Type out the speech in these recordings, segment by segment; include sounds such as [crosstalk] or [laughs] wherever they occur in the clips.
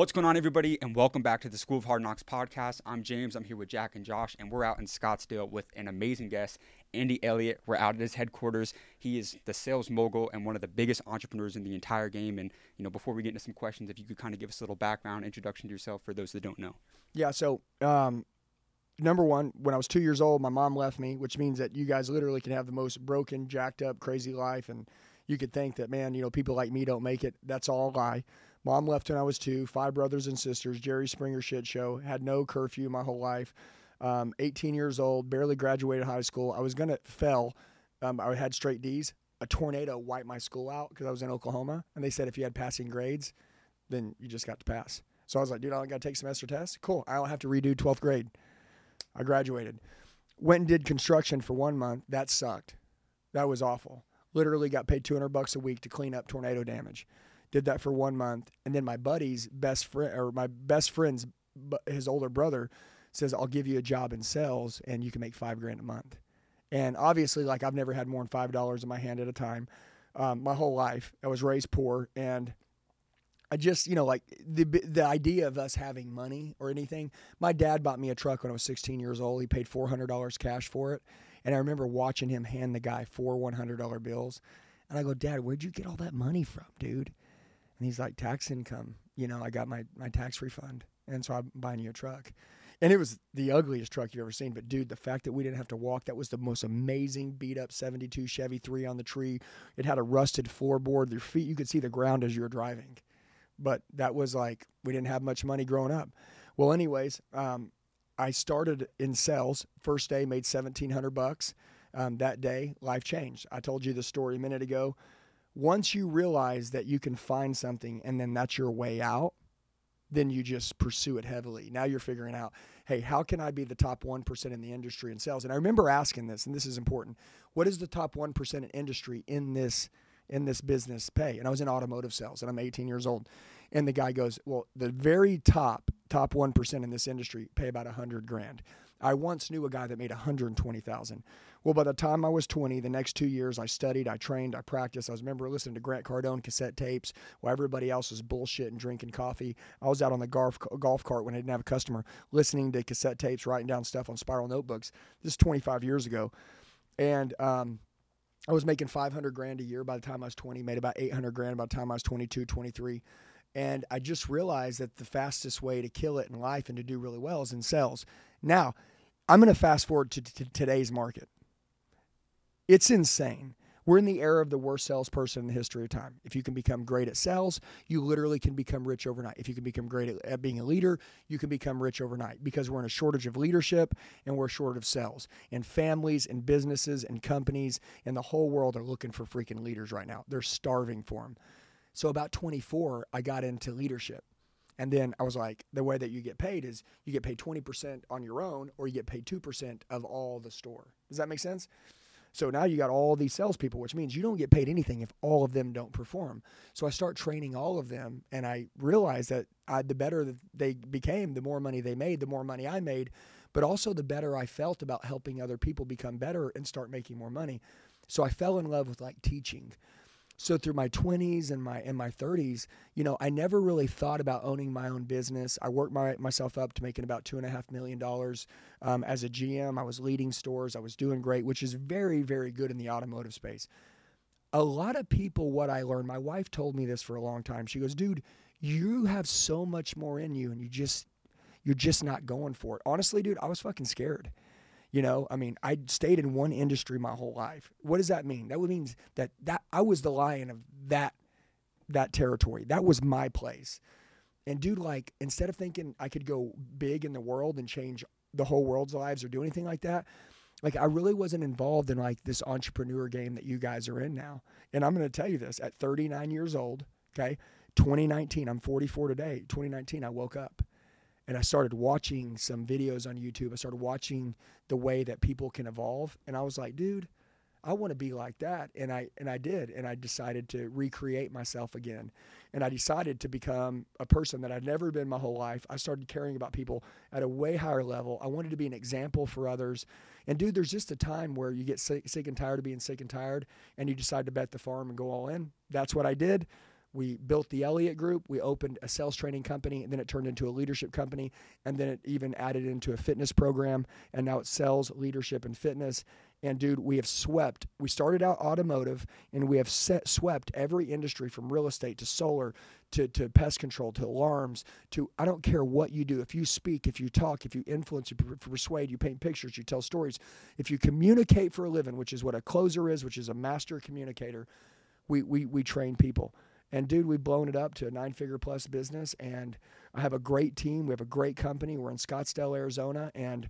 What's going on, everybody, and welcome back to the School of Hard Knocks podcast. I'm James. I'm here with Jack and Josh, and we're out in Scottsdale with an amazing guest, Andy Elliott. We're out at his headquarters. He is the sales mogul and one of the biggest entrepreneurs in the entire game. And you know, before we get into some questions, if you could kind of give us a little background introduction to yourself for those that don't know. Yeah. So, um, number one, when I was two years old, my mom left me, which means that you guys literally can have the most broken, jacked up, crazy life, and you could think that, man, you know, people like me don't make it. That's all a lie. Mom left when I was two, five brothers and sisters, Jerry Springer shit show, had no curfew my whole life. Um, 18 years old, barely graduated high school. I was going to fail. Um, I had straight D's. A tornado wiped my school out because I was in Oklahoma. And they said if you had passing grades, then you just got to pass. So I was like, dude, I got to take semester tests. Cool. I don't have to redo 12th grade. I graduated. Went and did construction for one month. That sucked. That was awful. Literally got paid 200 bucks a week to clean up tornado damage. Did that for one month, and then my buddy's best friend or my best friend's his older brother says, "I'll give you a job in sales, and you can make five grand a month." And obviously, like I've never had more than five dollars in my hand at a time. Um, my whole life, I was raised poor, and I just, you know, like the the idea of us having money or anything. My dad bought me a truck when I was 16 years old. He paid $400 cash for it, and I remember watching him hand the guy four $100 bills. And I go, Dad, where'd you get all that money from, dude? And he's like, tax income. You know, I got my, my tax refund. And so I'm buying you a truck. And it was the ugliest truck you've ever seen. But dude, the fact that we didn't have to walk, that was the most amazing beat up 72 Chevy 3 on the tree. It had a rusted floorboard. Your feet, you could see the ground as you were driving. But that was like, we didn't have much money growing up. Well, anyways, um, I started in sales. First day, made 1700 bucks. Um, that day, life changed. I told you the story a minute ago once you realize that you can find something and then that's your way out, then you just pursue it heavily. Now you're figuring out, hey, how can I be the top 1% in the industry in sales? And I remember asking this, and this is important. What is the top 1% in industry in this in this business pay? And I was in automotive sales and I'm 18 years old. And the guy goes, "Well, the very top top 1% in this industry pay about 100 grand." I once knew a guy that made 120,000. Well, by the time I was 20, the next two years, I studied, I trained, I practiced. I was remember listening to Grant Cardone cassette tapes while everybody else was bullshit and drinking coffee. I was out on the golf golf cart when I didn't have a customer, listening to cassette tapes, writing down stuff on spiral notebooks. This is 25 years ago, and um, I was making 500 grand a year by the time I was 20. Made about 800 grand by the time I was 22, 23. And I just realized that the fastest way to kill it in life and to do really well is in sales. Now, I'm going to fast forward to, to, today's market. It's insane. We're in the era of the worst salesperson in the history of time. If you can become great at sales, you literally can become rich overnight. If you can become great at, at being a leader, you can become rich overnight because we're in a shortage of leadership and we're short of sales. And families and businesses and companies and the whole world are looking for freaking leaders right now. They're starving for them. So about 24, I got into leadership. And then I was like, the way that you get paid is you get paid 20% on your own or you get paid 2% of all the store. Does that make sense? So now you got all these salespeople, which means you don't get paid anything if all of them don't perform. So I start training all of them, and I realized that I, the better that they became, the more money they made, the more money I made, but also the better I felt about helping other people become better and start making more money. So I fell in love with like teaching. So through my 20s and my and my 30s, you know, I never really thought about owning my own business. I worked my, myself up to making about two and a half million dollars um, as a GM. I was leading stores. I was doing great, which is very very good in the automotive space. A lot of people, what I learned, my wife told me this for a long time. She goes, "Dude, you have so much more in you, and you just you're just not going for it." Honestly, dude, I was fucking scared. You know, I mean, I stayed in one industry my whole life. What does that mean? That means that that I was the lion of that that territory. That was my place. And dude, like instead of thinking I could go big in the world and change the whole world's lives or do anything like that, like I really wasn't involved in like this entrepreneur game that you guys are in now. And I'm going to tell you this, at 39 years old, okay? 2019, I'm 44 today. 2019 I woke up and I started watching some videos on YouTube. I started watching the way that people can evolve, and I was like, dude, I want to be like that, and I and I did, and I decided to recreate myself again, and I decided to become a person that I'd never been my whole life. I started caring about people at a way higher level. I wanted to be an example for others, and dude, there's just a time where you get sick, sick and tired of being sick and tired, and you decide to bet the farm and go all in. That's what I did We built the Elliott Group. We opened a sales training company, and then it turned into a leadership company, and then it even added into a fitness program, and now it's sales, leadership, and fitness. And dude, we have swept. We started out automotive, and we have set, swept every industry from real estate to solar to, to pest control to alarms to I don't care what you do. If you speak, if you talk, if you influence, you persuade, you paint pictures, you tell stories, if you communicate for a living, which is what a closer is, which is a master communicator, we we we train people. And dude, we've blown it up to a nine figure plus business. And I have a great team. We have a great company. We're in Scottsdale, Arizona. And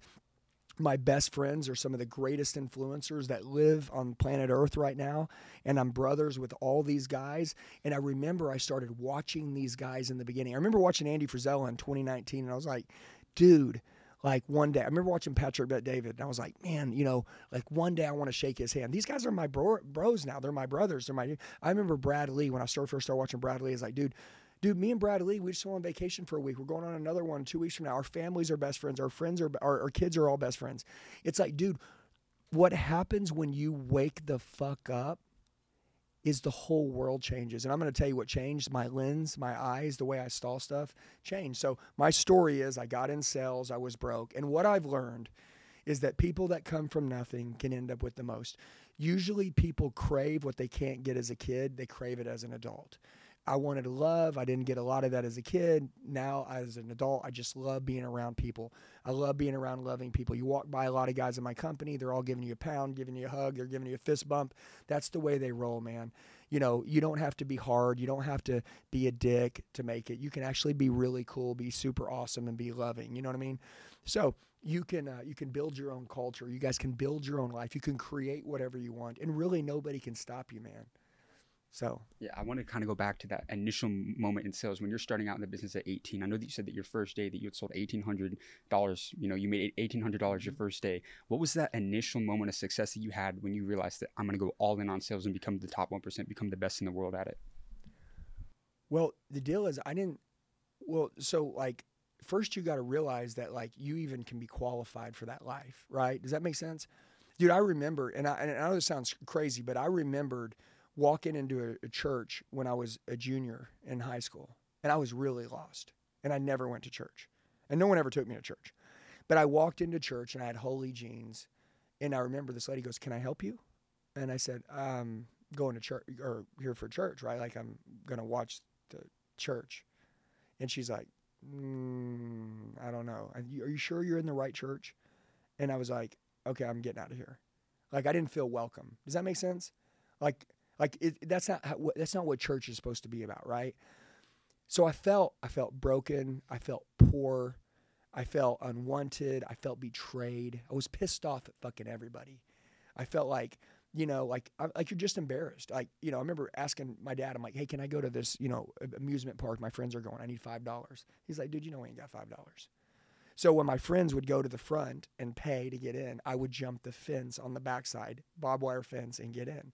my best friends are some of the greatest influencers that live on planet Earth right now. And I'm brothers with all these guys. And I remember I started watching these guys in the beginning. I remember watching Andy Frisella in 2019, and I was like, dude, like one day, I remember watching Patrick Bet David, and I was like, man, you know, like one day I want to shake his hand. These guys are my bro- bros now. They're my brothers. They're my. I remember Brad Lea when I started first started watching Brad Lea. I was like, dude, dude, me and Brad Lea, we just went on vacation for a week. We're going on another one two weeks from now. Our families are best friends. Our friends are, our, our kids are all best friends. It's like, dude, what happens when you wake the fuck up is the whole world changes. And I'm going to tell you what changed my lens, my eyes, the way I saw stuff changed. So my story is I got in sales, I was broke. And what I've learned is that people that come from nothing can end up with the most. Usually people crave what they can't get as a kid, they crave it as an adult. I wanted to love. I didn't get a lot of that as a kid. Now, as an adult, I just love being around people. I love being around loving people. You walk by a lot of guys in my company, they're all giving you a pound, giving you a hug, they're giving you a fist bump. That's the way they roll, man. You know, you don't have to be hard. You don't have to be a dick to make it. You can actually be really cool, be super awesome, and be loving. You know what I mean? So, you can uh, you can build your own culture. You guys can build your own life. You can create whatever you want, and really nobody can stop you, man. So yeah, I want to kind of go back to that initial moment in sales when you're starting out in the business at 18. I know that you said that your first day that you had sold $1,800. You know, you made $1,800 your mm-hmm. first day. What was that initial moment of success that you had when you realized that I'm going to go all in on sales and become the top one percent, become the best in the world at it? Well, the deal is I didn't. Well, so like first you got to realize that like you even can be qualified for that life, right? Does that make sense? Dude, I remember, and I, and I know this sounds crazy, but I remembered walking into a, a church when I was a junior in high school, and I was really lost, and I never went to church, and no one ever took me to church. But I walked into church and I had holy jeans, and I remember this lady goes, "Can I help you?" And I said, "I'm going to church or here for church, right? Like I'm gonna watch the church." And she's like, mm, "I don't know. Are you sure you're in the right church?" And I was like, "Okay, I'm getting out of here." Like I didn't feel welcome. Does that make sense? Like like it, that's not how, that's not what church is supposed to be about, right? So I felt I felt broken. I felt poor. I felt unwanted. I felt betrayed. I was pissed off at fucking everybody. I felt like you know, like like you're just embarrassed. Like you know, I remember asking my dad. I'm like, hey, can I go to this you know amusement park? My friends are going. I need five dollars. He's like, dude, you know, we ain't got five dollars. So when my friends would go to the front and pay to get in, I would jump the fence on the backside, barbed wire fence, and get in.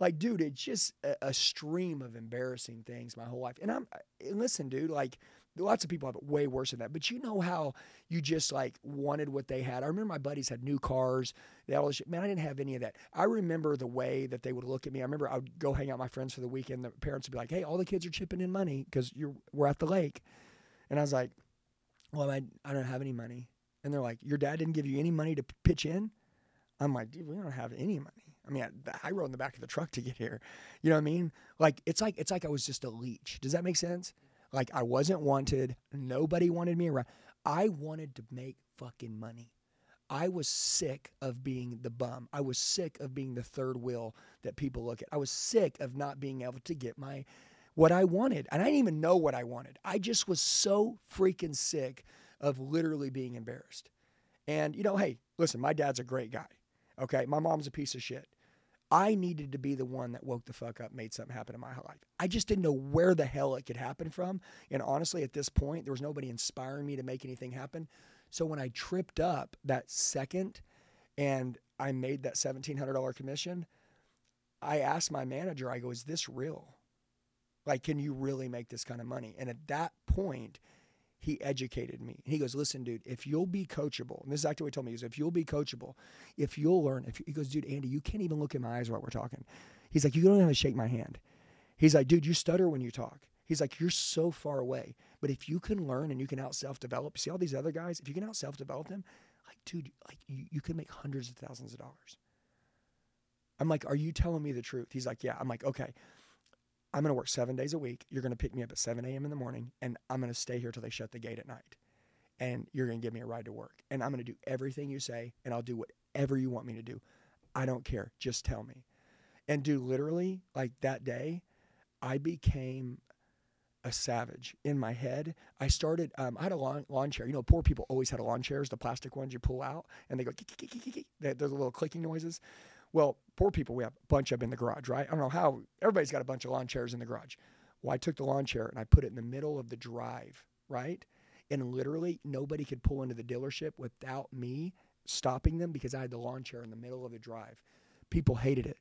Like, dude, it's just a, a stream of embarrassing things my whole life. And I'm, and listen, dude, like, lots of people have it way worse than that. But you know how you just like wanted what they had. I remember my buddies had new cars. They all shit. Man, I didn't have any of that. I remember the way that they would look at me. I remember I would go hang out with my friends for the weekend. The parents would be like, "Hey, all the kids are chipping in money because you're we're at the lake," and I was like, "Well, I I don't have any money." And they're like, "Your dad didn't give you any money to pitch in?" I'm like, "Dude, we don't have any money." I mean, I, I rode in the back of the truck to get here. You know what I mean? Like it's like it's like I was just a leech. Does that make sense? Like I wasn't wanted. Nobody wanted me around. I wanted to make fucking money. I was sick of being the bum. I was sick of being the third wheel that people look at. I was sick of not being able to get my what I wanted. And I didn't even know what I wanted. I just was so freaking sick of literally being embarrassed. And you know, hey, listen, my dad's a great guy. Okay, my mom's a piece of shit. I needed to be the one that woke the fuck up, made something happen in my life. I just didn't know where the hell it could happen from. And honestly, at this point, there was nobody inspiring me to make anything happen. So when I tripped up that second and I made that $1,700 commission, I asked my manager, I go, is this real? Like, can you really make this kind of money? And at that point, he educated me. And He goes, listen, dude, if you'll be coachable, and this is actually what he told me, he goes, if you'll be coachable, if you'll learn, if he goes, dude, Andy, you can't even look in my eyes while we're talking. He's like, you don't even have to shake my hand. He's like, dude, you stutter when you talk. He's like, you're so far away. But if you can learn and you can out self develop, see all these other guys, if you can out self develop them, like, dude, like you, you can make hundreds of thousands of dollars. I'm like, are you telling me the truth? He's like, yeah. I'm like, okay. I'm going to work seven days a week. You're going to pick me up at 7 a.m. in the morning, and I'm going to stay here till they shut the gate at night. And you're going to give me a ride to work. And I'm going to do everything you say, and I'll do whatever you want me to do. I don't care. Just tell me. And do literally, like that day, I became a savage in my head. I started, um, I had a lawn, lawn chair. You know, poor people always had lawn chairs, the plastic ones you pull out, and they go, there's a little clicking noises. Well, poor people, we have a bunch of them in the garage, right? I don't know how, everybody's got a bunch of lawn chairs in the garage. Well, I took the lawn chair and I put it in the middle of the drive, right? And literally nobody could pull into the dealership without me stopping them because I had the lawn chair in the middle of the drive. People hated it.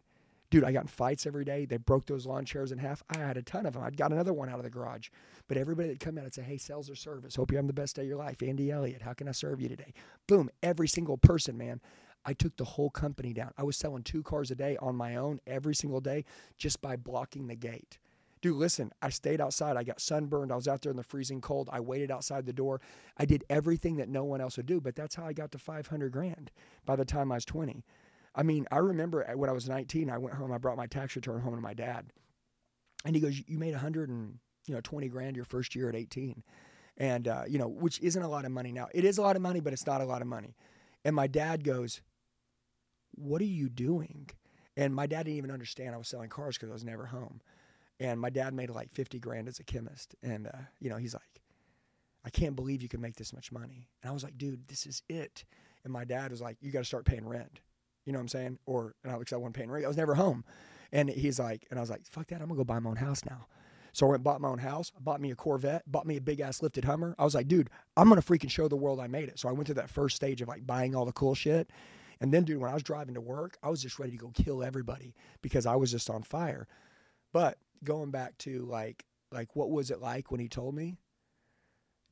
Dude, I got in fights every day. They broke those lawn chairs in half. I had a ton of them. I'd got another one out of the garage. But everybody that come out and say, hey, sales or service, hope you're having the best day of your life. Andy Elliott, how can I serve you today? Boom, every single person, man. I took the whole company down. I was selling two cars a day on my own every single day just by blocking the gate. Dude, listen, I stayed outside. I got sunburned. I was out there in the freezing cold. I waited outside the door. I did everything that no one else would do, but that's how I got to 500 grand by the time I was 20. I mean, I remember when I was 19, I went home, I brought my tax return home to my dad. And he goes, You made 100 and, you know, 20 grand your first year at 18. And, uh, you know, which isn't a lot of money now. It is a lot of money, but it's not a lot of money. And my dad goes, what are you doing? And my dad didn't even understand I was selling cars because I was never home. And my dad made like 50 grand as a chemist. And, uh, you know, he's like, I can't believe you can make this much money. And I was like, dude, this is it. And my dad was like, you got to start paying rent. You know what I'm saying? Or, and I, because I wasn't paying rent, I was never home. And he's like, and I was like, fuck that, I'm gonna go buy my own house now. So I went bought my own house, bought me a Corvette, bought me a big ass lifted Hummer. I was like, dude, I'm gonna freaking show the world I made it. So I went through that first stage of like buying all the cool shit. And then, dude, when I was driving to work, I was just ready to go kill everybody because I was just on fire. But going back to like, like what was it like when he told me?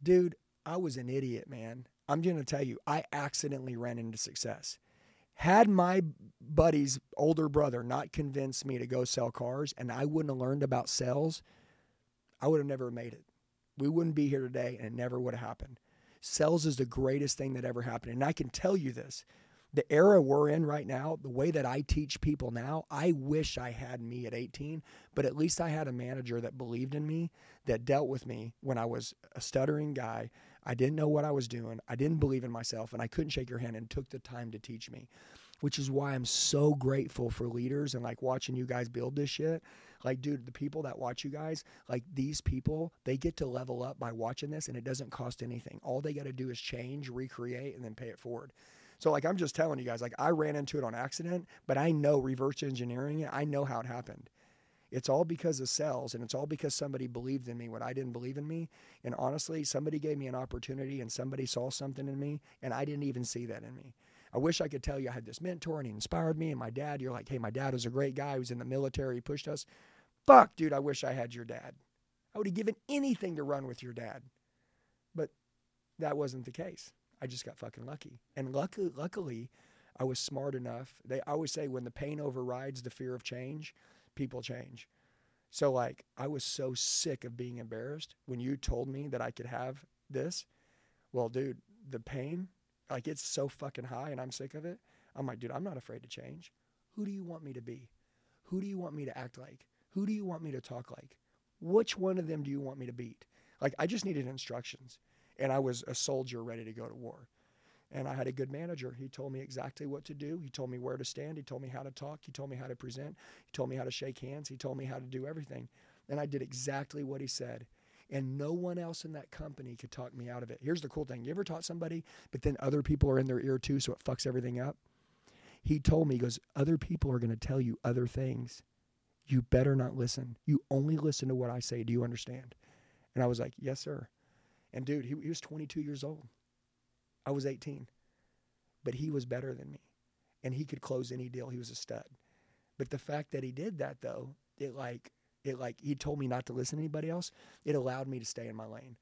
Dude, I was an idiot, man. I'm going to tell you, I accidentally ran into success. Had my buddy's older brother not convinced me to go sell cars and I wouldn't have learned about sales, I would have never made it. We wouldn't be here today and it never would have happened. Sales is the greatest thing that ever happened. And I can tell you this the era we're in right now, the way that I teach people now, I wish I had me at 18, but at least I had a manager that believed in me, that dealt with me when I was a stuttering guy. I didn't know what I was doing. I didn't believe in myself, and I couldn't shake your hand and took the time to teach me, which is why I'm so grateful for leaders and like watching you guys build this shit. Like, dude, the people that watch you guys, like these people, they get to level up by watching this, and it doesn't cost anything. All they got to do is change, recreate, and then pay it forward. So like I'm just telling you guys, like I ran into it on accident, but I know reverse engineering it. I know how it happened. It's all because of sales and it's all because somebody believed in me when I didn't believe in me. And honestly, somebody gave me an opportunity and somebody saw something in me and I didn't even see that in me. I wish I could tell you I had this mentor and he inspired me and my dad, you're like, hey, my dad was a great guy. He was in the military, he pushed us. Fuck, dude, I wish I had your dad. I would have given anything to run with your dad. But that wasn't the case. I just got fucking lucky. And luckily, luckily, I was smart enough. They always say when the pain overrides the fear of change, people change. So like I was so sick of being embarrassed when you told me that I could have this. Well, dude, the pain, like it's so fucking high and I'm sick of it. I'm like, dude, I'm not afraid to change. Who do you want me to be? Who do you want me to act like? Who do you want me to talk like? Which one of them do you want me to beat? Like I just needed instructions and I was a soldier ready to go to war. And I had a good manager. He told me exactly what to do. He told me where to stand. He told me how to talk. He told me how to present. He told me how to shake hands. He told me how to do everything. And I did exactly what he said. And no one else in that company could talk me out of it. Here's the cool thing you ever taught somebody, but then other people are in their ear too, so it fucks everything up? He told me, he goes, Other people are going to tell you other things. You better not listen. You only listen to what I say. Do you understand? And I was like, Yes, sir. And dude, he, he was 22 years old. I was 18. But he was better than me. And he could close any deal. He was a stud. But the fact that he did that though, it like it like he told me not to listen to anybody else. It allowed me to stay in my lane.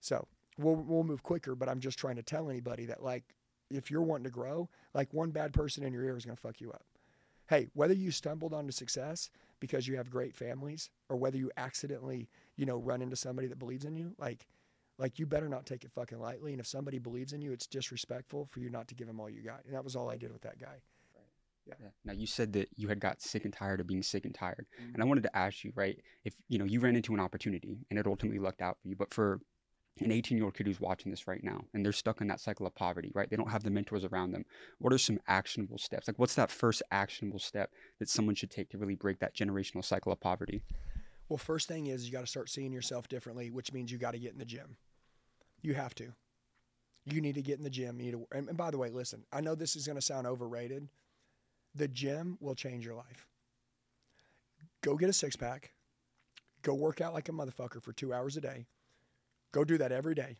So we'll we'll move quicker, but I'm just trying to tell anybody that like if you're wanting to grow, like one bad person in your ear is gonna fuck you up. hey, whether you stumbled onto success because you have great families or whether you accidentally, you know, run into somebody that believes in you, like like you better not take it fucking lightly. And if somebody believes in you, it's disrespectful for you not to give them all you got. And that was all I did with that guy. Yeah. Now you said that you had got sick and tired of being sick and tired, mm-hmm. and I wanted to ask you, right? If you know you ran into an opportunity and it ultimately lucked out for you, but for an 18 year old kid who's watching this right now and they're stuck in that cycle of poverty, right? They don't have the mentors around them. What are some actionable steps? Like, what's that first actionable step that someone should take to really break that generational cycle of poverty? Well, first thing is you got to start seeing yourself differently, which means you got to get in the gym. You have to. You need to get in the gym. You need to, and, and by the way, listen, I know this is going to sound overrated. The gym will change your life. Go get a six pack. Go work out like a motherfucker for two hours a day Go do that every day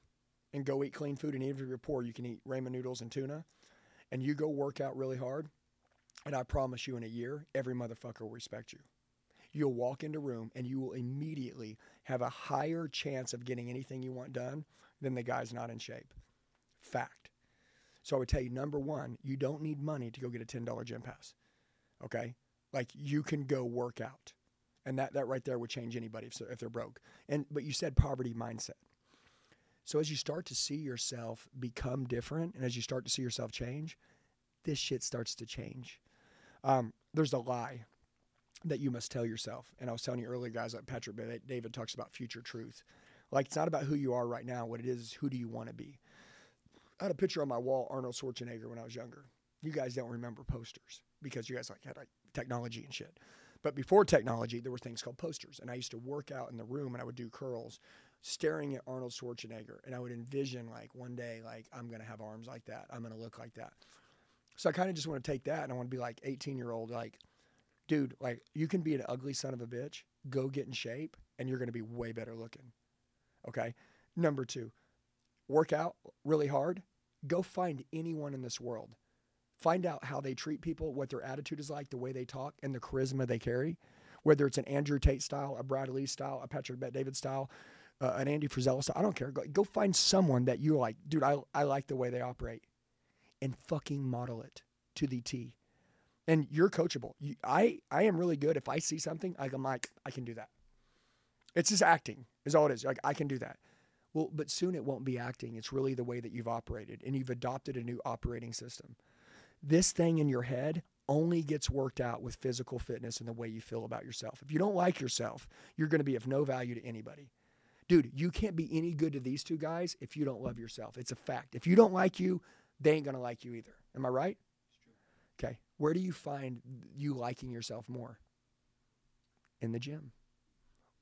and go eat clean food. And even if you're poor, you can eat ramen noodles and tuna. And you go work out really hard. And I promise you, in a year, every motherfucker will respect you. You'll walk into a room and you will immediately have a higher chance of getting anything you want done than the guy's not in shape. Fact. So I would tell you number one, you don't need money to go get a $10 gym pass. Okay? Like you can go work out. And that, that right there would change anybody if, if they're broke. And but you said poverty mindset. So as you start to see yourself become different and as you start to see yourself change, this shit starts to change. Um, there's a lie that you must tell yourself. And I was telling you earlier, guys, like Patrick David talks about future truth. Like it's not about who you are right now. What it is is who do you want to be. I had a picture on my wall, Arnold Schwarzenegger, when I was younger. You guys don't remember posters because you guys like had like technology and shit. But before technology, there were things called posters, and I used to work out in the room and I would do curls staring at Arnold Schwarzenegger, and I would envision like one day, like I'm gonna have arms like that. I'm gonna look like that. So I kind of just want to take that, and I want to be like 18 year old, like, dude, like you can be an ugly son of a bitch, go get in shape, and you're gonna be way better looking. Okay. Number two, work out really hard. Go find anyone in this world. Find out how they treat people, what their attitude is like, the way they talk, and the charisma they carry. Whether it's an Andrew Tate style, a Brad Lea style, a Patrick Bet David style, uh, an Andy Frisella. I don't care. Go, go find someone that you're like, dude, I, I like the way they operate and fucking model it to the T. And you're coachable. You, I, I am really good. If I see something, I'm like, I can do that. It's just acting is all it is. Like, I can do that. Well, but soon it won't be acting. It's really the way that you've operated and you've adopted a new operating system. This thing in your head only gets worked out with physical fitness and the way you feel about yourself. If you don't like yourself, you're going to be of no value to anybody dude, you can't be any good to these two guys if you don't love yourself. It's a fact. If you don't like you, they ain't going to like you either. Am I right? Okay. Where do you find you liking yourself more? In the gym.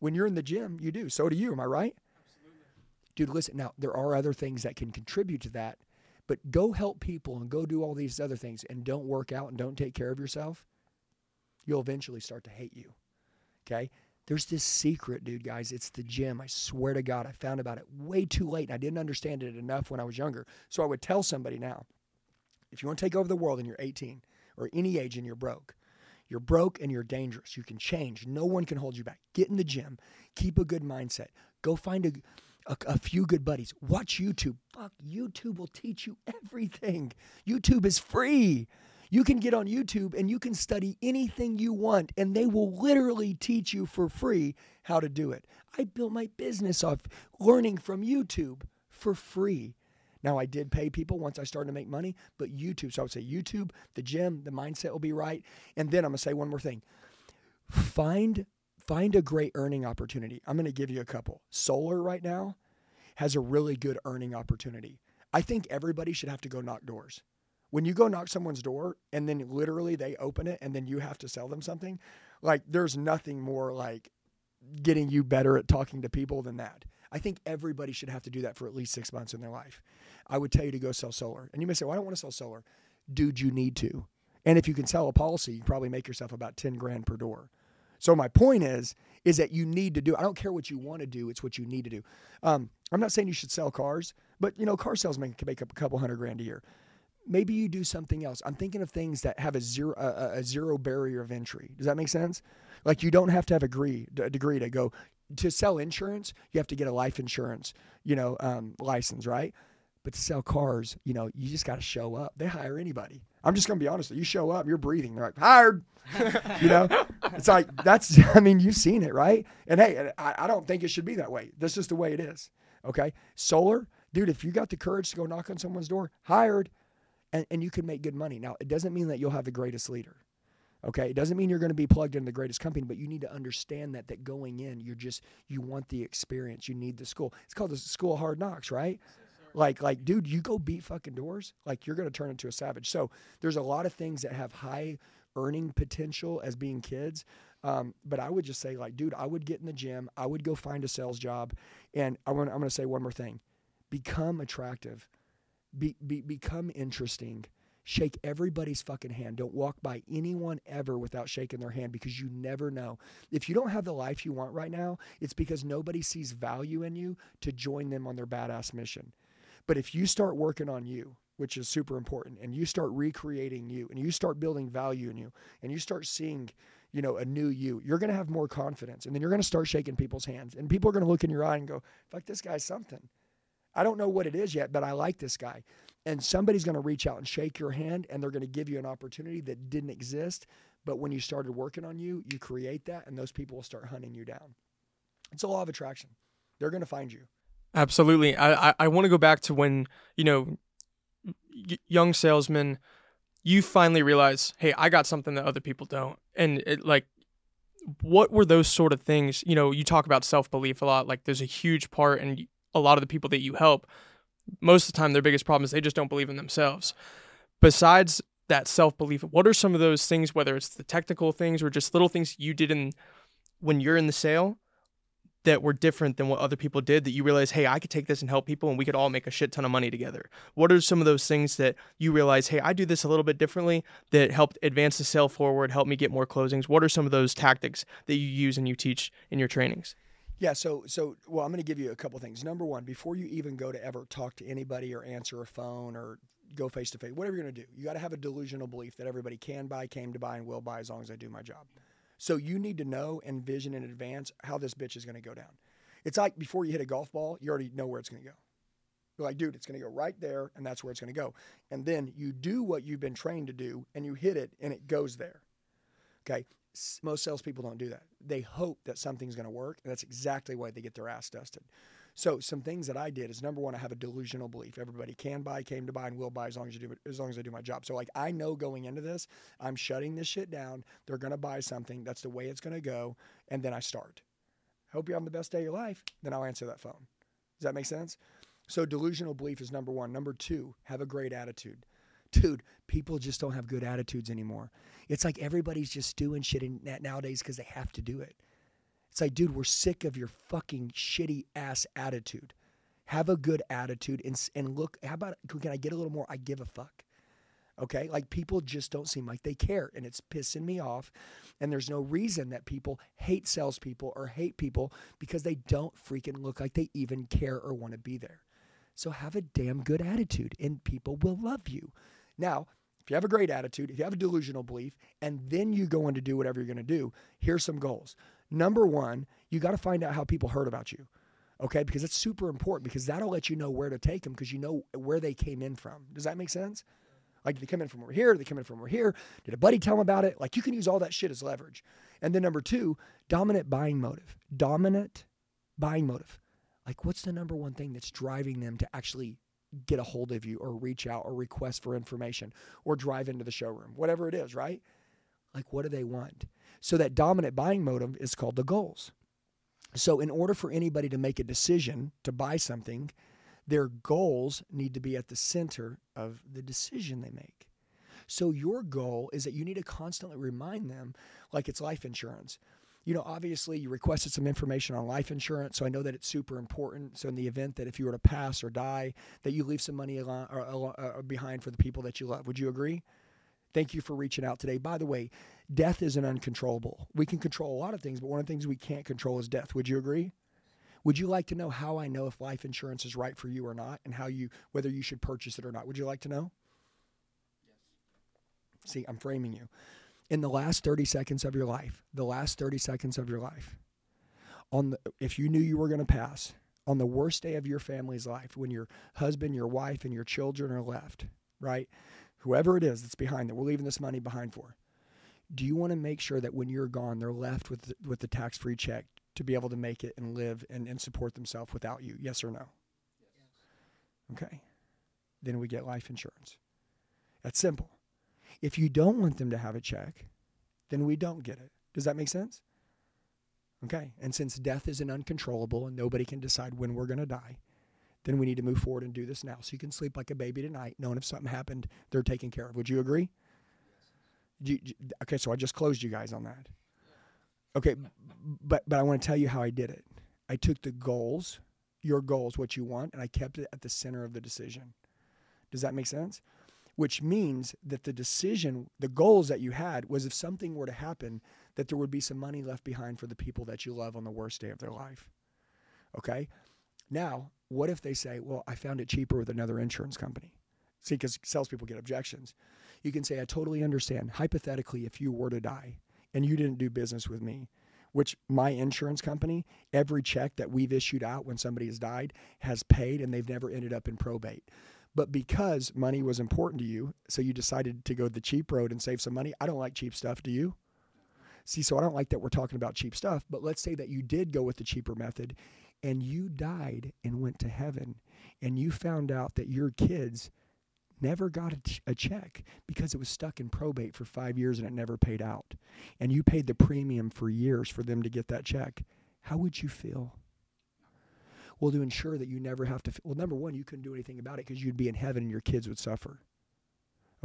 When you're in the gym, you do. So do you. Am I right? Absolutely. Dude, listen, now there are other things that can contribute to that, but go help people and go do all these other things and don't work out and don't take care of yourself. You'll eventually start to hate you. Okay? There's this secret, dude, guys. It's the gym. I swear to God, I found about it way too late. And I didn't understand it enough when I was younger. So I would tell somebody now if you want to take over the world and you're 18 or any age and you're broke, you're broke and you're dangerous. You can change. No one can hold you back. Get in the gym. Keep a good mindset. Go find a, a, a, few good buddies. Watch YouTube. Fuck, YouTube will teach you everything. YouTube is free. You can get on YouTube and you can study anything you want, and they will literally teach you for free how to do it. I built my business off learning from YouTube for free. Now, I did pay people once I started to make money, but YouTube. So I would say YouTube, the gym, the mindset will be right. And then I'm to say one more thing find find a great earning opportunity. I'm to give you a couple. Solar right now has a really good earning opportunity. I think everybody should have to go knock doors when you go knock someone's door and then literally they open it and then you have to sell them something, like there's nothing more like getting you better at talking to people than that. I think everybody should have to do that for at least six months in their life. I would tell you to go sell solar. And you may say, well, I don't want to sell solar. Dude, you need to. And if you can sell a policy, you probably make yourself about 10 grand per door. So my point is, is that you need to do. I don't care what you want to do; it's what you need to do. Um, I'm not saying you should sell cars, but you know, car salesmen can make up a couple hundred grand a year maybe you do something else. I'm thinking of things that have a zero a, a zero barrier of entry. Does that make sense? Like you don't have to have a degree a degree to go to sell insurance. You have to get a life insurance, you know, um, license, right? But to sell cars, you know, you just got to show up. They hire anybody. I'm just going to be honest. You show up, you're breathing. They're like, hired. [laughs] you know, it's like, that's, [laughs] I mean, you've seen it, right? And hey, I, I don't think it should be that way. This is the way it is. Okay. Solar, dude, if you got the courage to go knock on someone's door, hired, and, and you can make good money. Now, it doesn't mean that you'll have the greatest leader. Okay, it doesn't mean you're going to be plugged into the greatest company, but you need to understand that that going in, you're just you want the experience. You need the school. It's called the school of hard knocks, right? Like, like, dude, you go beat fucking doors, like you're gonna turn into a savage. So there's a lot of things that have high earning potential as being kids. Um, but I would just say, like, dude, I would get in the gym, I would go find a sales job, and I'm gonna, I'm gonna say one more thing: become attractive, be, be become interesting. Shake everybody's fucking hand. Don't walk by anyone ever without shaking their hand because you never know. If you don't have the life you want right now, it's because nobody sees value in you to join them on their badass mission. But if you start working on you, which is super important, and you start recreating you, and you start building value in you, and you start seeing, you know, a new you, you're going to have more confidence, and then you're going to start shaking people's hands, and people are going to look in your eye and go, "Fuck, this guy's something." I don't know what it is yet, but I like this guy. And somebody's going to reach out and shake your hand, and they're going to give you an opportunity that didn't exist. But when you started working on you, you create that, and those people will start hunting you down. It's a law of attraction. They're going to find you. Absolutely. I, I, I want to go back to when, you know, y- young salesman, you finally realize, hey, I got something that other people don't. And it like, what were those sort of things? You know, you talk about self belief a lot. Like, there's a huge part, and a lot of the people that you help, most of the time, their biggest problem is they just don't believe in themselves. Besides that self belief, what are some of those things, whether it's the technical things or just little things you did in when you're in the sale that were different than what other people did that you realize, hey, I could take this and help people and we could all make a shit ton of money together? What are some of those things that you realize, hey, I do this a little bit differently that helped advance the sale forward, help me get more closings? What are some of those tactics that you use and you teach in your trainings? Yeah, so so well, I'm going to give you a couple things. Number one, before you even go to ever talk to anybody or answer a phone or go face to face, whatever you're going to do, you got to have a delusional belief that everybody can buy, came to buy, and will buy as long as I do my job. So you need to know and vision in advance how this bitch is going to go down. It's like before you hit a golf ball, you already know where it's going to go. You're like, dude, it's going to go right there, and that's where it's going to go. And then you do what you've been trained to do, and you hit it, and it goes there. Okay. Most salespeople don't do that. They hope that something's going to work, and that's exactly why they get their ass dusted. So some things that I did is number one, I have a delusional belief. Everybody can buy, came to buy, and will buy as long as you do as long as I do my job. So like I know going into this, I'm shutting this shit down. They're gonna buy something. That's the way it's gonna go, and then I start. Hope you're having the best day of your life. Then I'll answer that phone. Does that make sense? So delusional belief is number one. Number two, have a great attitude. Dude, people just don't have good attitudes anymore. It's like everybody's just doing shit in, nowadays because they have to do it. It's like, dude, we're sick of your fucking shitty ass attitude. Have a good attitude and, and look, how about, can I get a little more? I give a fuck. Okay. Like people just don't seem like they care and it's pissing me off. And there's no reason that people hate salespeople or hate people because they don't freaking look like they even care or want to be there. So have a damn good attitude and people will love you. Now, if you have a great attitude, if you have a delusional belief, and then you go in to do whatever you're going to do, here's some goals. Number one, you got to find out how people heard about you. Okay, because it's super important because that'll let you know where to take them because you know where they came in from. Does that make sense? Like they come in from over here, they come in from over here. Did a buddy tell them about it? Like you can use all that shit as leverage. And then number two, dominant buying motive. Dominant buying motive. Like what's the number one thing that's driving them to actually get a hold of you or reach out or request for information or drive into the showroom, whatever it is, right? Like what do they want? So that dominant buying motive is called the goals. So in order for anybody to make a decision to buy something, their goals need to be at the center of the decision they make. So your goal is that you need to constantly remind them like it's life insurance. You know, obviously you requested some information on life insurance, so I know that it's super important. So in the event that if you were to pass or die, that you leave some money uh, behind for the people that you love. Would you agree? Thank you for reaching out today. By the way, death isn't uncontrollable. We can control a lot of things, but one of the things we can't control is death. Would you agree? Would you like to know how I know if life insurance is right for you or not and how you whether you should purchase it or not? Would you like to know? Yes. See, I'm framing you. In the last 30 seconds of your life, the last 30 seconds of your life, on the, if you knew you were going to pass, on the worst day of your family's life, when your husband, your wife, and your children are left, right? Whoever it is that's behind that we're leaving this money behind for. Do you want to make sure that when you're gone, they're left with the, with the tax free check to be able to make it and live and, and support themselves without you? Yes or no? Yes. Okay. Then we get life insurance. That's simple. If you don't want them to have a check, then we don't get it. Does that make sense? Okay. And since death is an uncontrollable and nobody can decide when we're going to die, then we need to move forward and do this now. So you can sleep like a baby tonight, knowing if something happened, they're taken care of. Would you agree? You, okay, so I just closed you guys on that. Okay, but but I want to tell you how I did it. I took the goals, your goals, what you want, and I kept it at the center of the decision. Does that make sense? Which means that the decision, the goals that you had was if something were to happen, that there would be some money left behind for the people that you love on the worst day of their life. Okay? Now, what if they say, well, I found it cheaper with another insurance company? See, because salespeople get objections. You can say, I totally understand. Hypothetically, if you were to die and you didn't do business with me, which my insurance company, every check that we've issued out when somebody has died has paid and they've never ended up in probate. But because money was important to you, so you decided to go the cheap road and save some money. I don't like cheap stuff. Do you? See, so I don't like that we're talking about cheap stuff, but let's say that you did go with the cheaper method and you died and went to heaven and you found out that your kids never got a, check because it was stuck in probate for five years and it never paid out. And you paid the premium for years for them to get that check. How would you feel? Well, to ensure that you never have to, well, number one, you couldn't do anything about it because you'd be in heaven and your kids would suffer.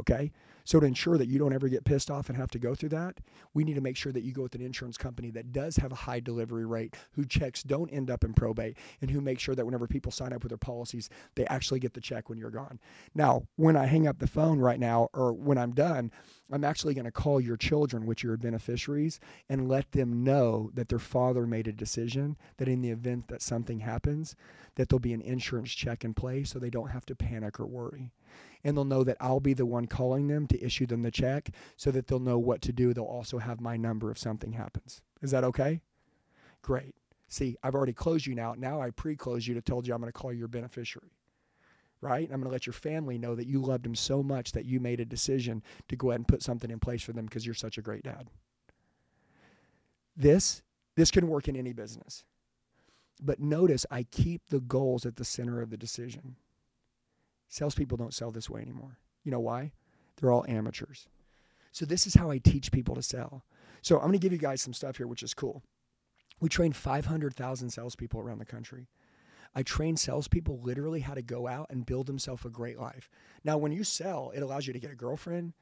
Okay. So to ensure that you don't ever get pissed off and have to go through that, we need to make sure that you go with an insurance company that does have a high delivery rate, who checks don't end up in probate, and who makes sure that whenever people sign up with their policies, they actually get the check when you're gone. Now, when I hang up the phone right now, or when I'm done, I'm actually going to call your children, which are your beneficiaries, and let them know that their father made a decision that in the event that something happens, that there'll be an insurance check in place so they don't have to panic or worry and they'll know that I'll be the one calling them to issue them the check so that they'll know what to do. They'll also have my number if something happens. Is that okay? Great. See, I've already closed you now. Now I pre closed you to told you I'm going to call your beneficiary. Right? I'm going to let your family know that you loved them so much that you made a decision to go ahead and put something in place for them because you're such a great dad. This this can work in any business. But notice I keep the goals at the center of the decision. Salespeople don't sell this way anymore. You know why? They're all amateurs. So this is how I teach people to sell. So I'm going to give you guys some stuff here, which is cool. We train 500,000 salespeople around the country. I train salespeople literally how to go out and build themselves a great life. Now, when you sell, it allows you to get a girlfriend.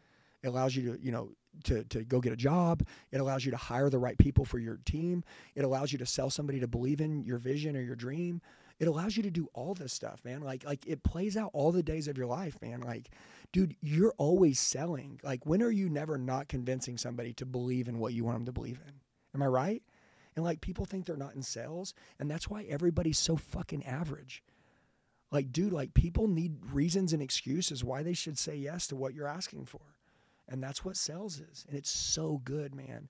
It allows you to, you know, to, to go get a job. It allows you to hire the right people for your team. It allows you to sell somebody to believe in your vision or your dream it allows you to do all this stuff, man. Like like it plays out all the days of your life, man. Like, dude, you're always selling. Like, when are you never not convincing somebody to believe in what you want them to believe in? Am I right? And like people think they're not in sales, and that's why everybody's so fucking average. Like, dude, like people need reasons and excuses why they should say yes to what you're asking for. And that's what sales is. And it's so good, man.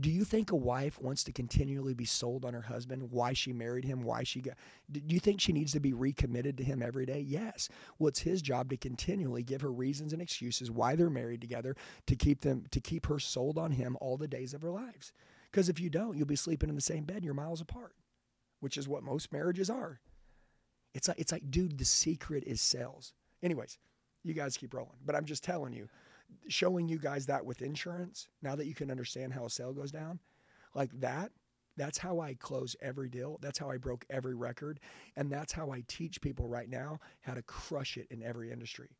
Do you think a wife wants to continually be sold on her husband, why she married him, why she got Do you think she needs to be recommitted to him every day? Yes. Well, it's his job to continually give her reasons and excuses why they're married together to keep them to keep her sold on him all the days of her lives. Because if you don't, you'll be sleeping in the same bed you're miles apart, which is what most marriages are. It's like it's like, dude, the secret is sales. Anyways, you guys keep rolling. But I'm just telling you, showing you guys that with insurance, now that you can understand how a sale goes down, like that, that's how I close every deal. That's how I broke every record. And that's how I teach people right now how to crush it in every industry.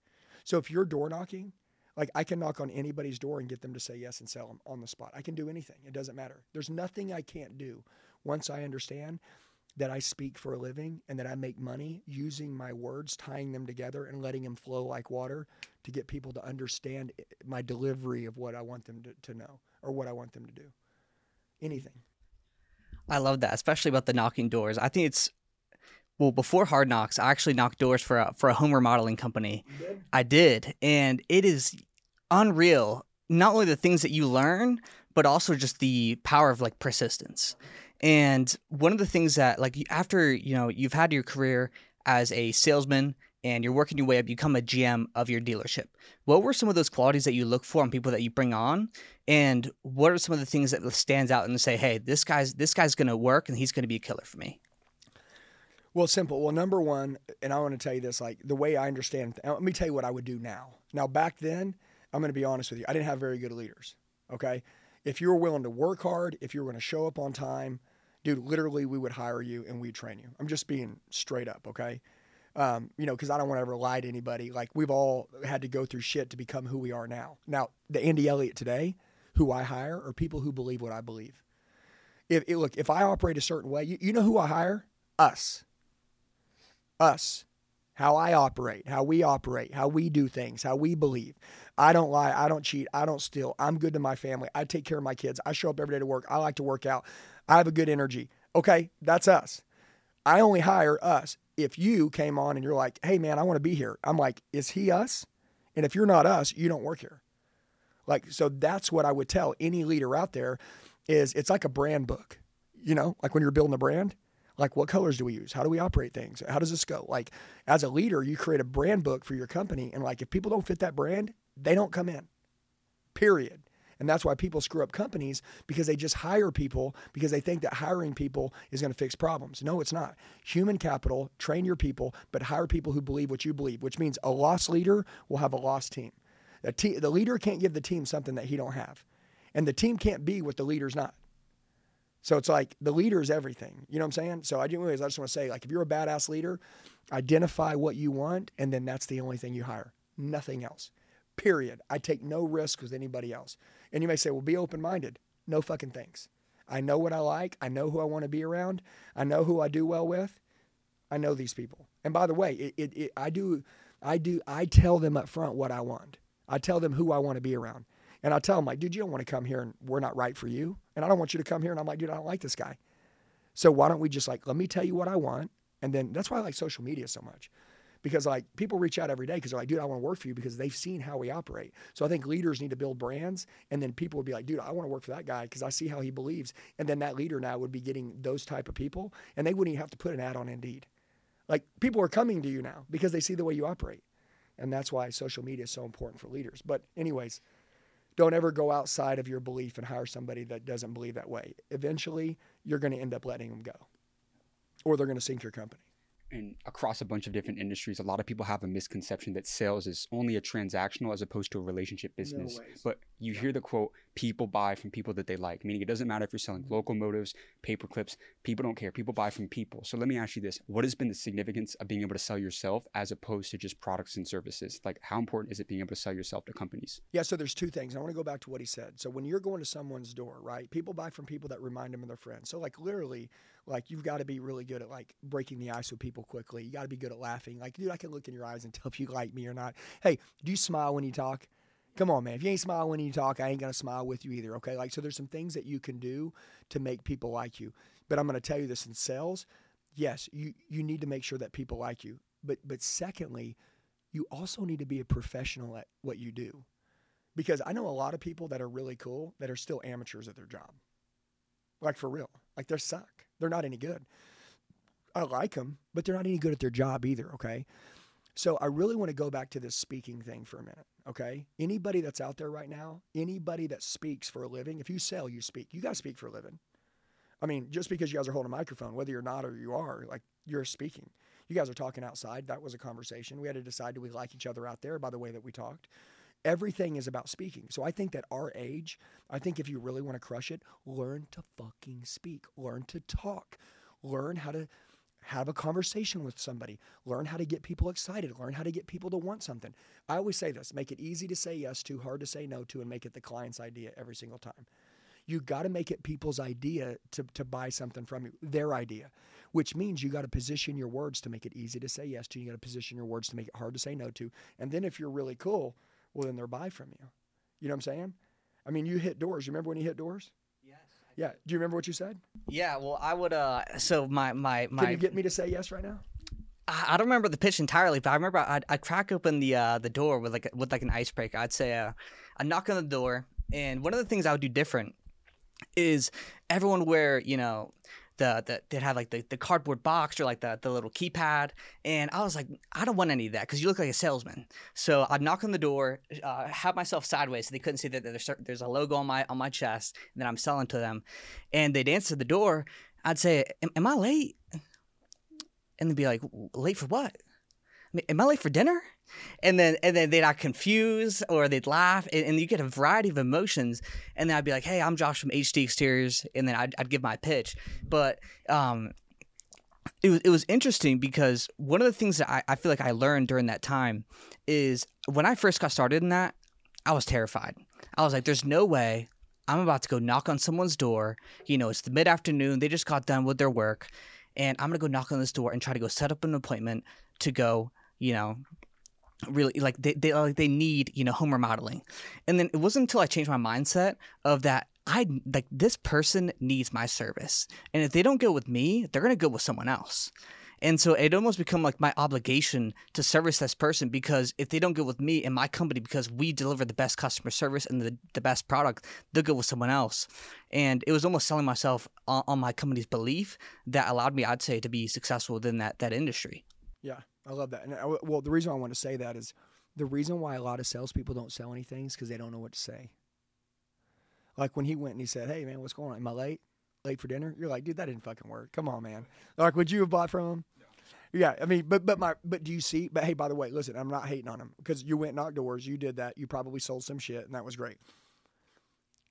So if you're door knocking, like I can knock on anybody's door and get them to say yes and sell them on the spot. I can do anything. It doesn't matter. There's nothing I can't do once I understand that I speak for a living and that I make money using my words, tying them together and letting them flow like water to get people to understand my delivery of what I want them to, to know or what I want them to do. Anything. I love that, especially about the knocking doors. I think it's well before Hard Knocks, I actually knocked doors for a, for a home remodeling company. Did? I did, and it is unreal. Not only the things that you learn, but also just the power of like persistence. And one of the things that like after you know you've had your career as a salesman and you're working your way up, you become a GM of your dealership. What were some of those qualities that you look for in people that you bring on, and what are some of the things that stands out and say, hey, this guy's this guy's gonna work and he's gonna be a killer for me. Well, simple. Well, number one, and I want to tell you this, like the way I understand. Let me tell you what I would do now. Now, back then, I'm to be honest with you. I didn't have very good leaders. Okay, if you were willing to work hard, if you were to show up on time, dude, literally, we would hire you and we'd train you. I'm just being straight up. Okay, um, you know, because I don't want to ever lie to anybody. Like we've all had to go through shit to become who we are now. Now, the Andy Elliott today, who I hire, are people who believe what I believe. If, if look, if I operate a certain way, you, you know who I hire? Us us, how I operate, how we operate, how we do things, how we believe. I don't lie. I don't cheat. I don't steal. I'm good to my family. I take care of my kids. I show up every day to work. I like to work out. I have a good energy. Okay, that's us. I only hire us. If you came on and you're like, hey, man, I want to be here, I'm like, is he us? And if you're not us, you don't work here. Like, so that's what I would tell any leader out there is it's like a brand book, you know, like when you're building a brand, like what colors do we use? How do we operate things? How does this go? Like as a leader, you create a brand book for your company. And like if people don't fit that brand, they don't come in. Period. And that's why people screw up companies because they just hire people because they think that hiring people is going to fix problems. No, it's not. Human capital, train your people, but hire people who believe what you believe, which means a lost leader will have a lost team. The, te- the leader can't give the team something that he don't have. And the team can't be what the leader's not. So it's like the leader is everything. You know what I'm saying? So I just want to say, like, if you're a badass leader, identify what you want, and then that's the only thing you hire. Nothing else. Period. I take no risk with anybody else. And you may say, well, be open minded. No fucking things. I know what I like. I know who I want to be around. I know who I do well with. I know these people. And by the way, it, it, it, I do, I do, I tell them up front what I want. I tell them who I want to be around. And I tell them like, dude, you don't want to come here and we're not right for you. And I don't want you to come here. And I'm like, dude, I don't like this guy. So why don't we just like, let me tell you what I want. And then that's why I like social media so much. Because like people reach out every day because they're like, dude, I want to work for you because they've seen how we operate. So I think leaders need to build brands, and then people would be like, dude, I want to work for that guy because I see how he believes. And then that leader now would be getting those type of people, and they wouldn't even have to put an ad on Indeed. Like people are coming to you now because they see the way you operate, and that's why social media is so important for leaders. But anyways, don't ever go outside of your belief and hire somebody that doesn't believe that way. Eventually, you're going to end up letting them go, or they're going to sink your company. And across a bunch of different industries, a lot of people have a misconception that sales is only a transactional as opposed to a relationship business. ways. but you hear the quote, people buy from people that they like, meaning it doesn't matter if you're selling mm-hmm. locomotives, paper clips, people don't care. People buy from people. So let me ask you this what has been the significance of being able to sell yourself as opposed to just products and services? Like, how important is it being able to sell yourself to companies? Yeah, so there's two things. I want to go back to what he said. So when you're going to someone's door, right? People buy from people that remind them of their friends. So like literally, like you've got to be really good at like breaking the ice with people quickly. You got to be good at laughing. Like, dude, I can look in your eyes and tell if you like me or not. Hey, do you smile when you talk? Come on, man. If you ain't smiling when you talk, I ain't gonna smile with you either. Okay, like so, there's some things that you can do to make people like you. But I'm gonna tell you this in sales. Yes, you you need to make sure that people like you. But but secondly, you also need to be a professional at what you do because I know a lot of people that are really cool that are still amateurs at their job. Like for real. Like they suck. They're not any good. I like them, but they're not any good at their job either, okay? So I really want to go back to this speaking thing for a minute, okay? Anybody that's out there right now, anybody that speaks for a living, if you sell, you speak. You to speak for a living. I mean, just because you guys are holding a microphone, whether you're not or you are, like you're speaking. You guys are talking outside. That was a conversation. We had to decide do we like each other out there by the way that we talked everything is about speaking. So I think that our age, I think if you really want to crush it, learn to fucking speak, learn to talk, learn how to have a conversation with somebody, learn how to get people excited, learn how to get people to want something. I always say this make it easy to say yes to, hard to say no to, and make it the client's idea every single time. You got to make it people's idea to, to buy something from you, their idea, which means you got to position your words to make it easy to say yes to. You got to position your words to make it hard to say no to. And then if you're really cool, well, then they'll buy from you. You know what I'm saying? I mean, you hit doors. You remember when you hit doors? Yeah. Do you remember what you said? Yeah. Well, I would. Uh. So my my my. Can you get me to say yes right now? I I don't remember the pitch entirely, but I remember I'd, I'd crack open the uh, the door with like with like an icebreaker. I'd say uh, I knock on the door, and one of the things I would do different is everyone wear you know the, the they'd have like the, the cardboard box or like the, the little keypad and i was like i don't want any of that because you look like a salesman. So i'd knock on the door uh, have myself sideways so they couldn't see that there's, there's a logo on my on my chest and i'm selling to them and they'd answer the door. I'd say am, am i late? And they'd be like late for what? Am i late for dinner and then and then they'd act confused or they'd laugh and, and, you get a variety of emotions. And then i'd be like hey i'm josh from hd exteriors and then i'd, I'd give my pitch. But um, it was, it was interesting because one of the things that I, I feel like i learned during that time is when i first got started in that i was terrified. I was like there's no way i'm about to go knock on someone's door. You know it's the mid-afternoon they just got done with their work and i'm going to go knock on this door and try to go set up an appointment to go you know really like they they like they need you know home remodeling and then it wasn't until i changed my mindset of that i like this person needs my service. And if they don't go with me they're going to go with someone else. And so it almost become like my obligation to service this person because if they don't go with me and my company because we deliver the best customer service and the, the best product they'll go with someone else. And it was almost selling myself on, on my company's belief that allowed me i'd say to be successful within that that industry. Yeah I love that. And I, well, the reason I want to say that is the reason why a lot of salespeople don't sell anything is because they don't know what to say. Like when he went and he said, "Hey man, what's going on? Am I late? Late for dinner?" You're like, "Dude, that didn't fucking work. Come on, man." Like, would you have bought from him? Yeah, I mean, but but my but do you see? But hey, by the way, listen, I'm not hating on him because you went knock doors, you did that, you probably sold some shit, and that was great.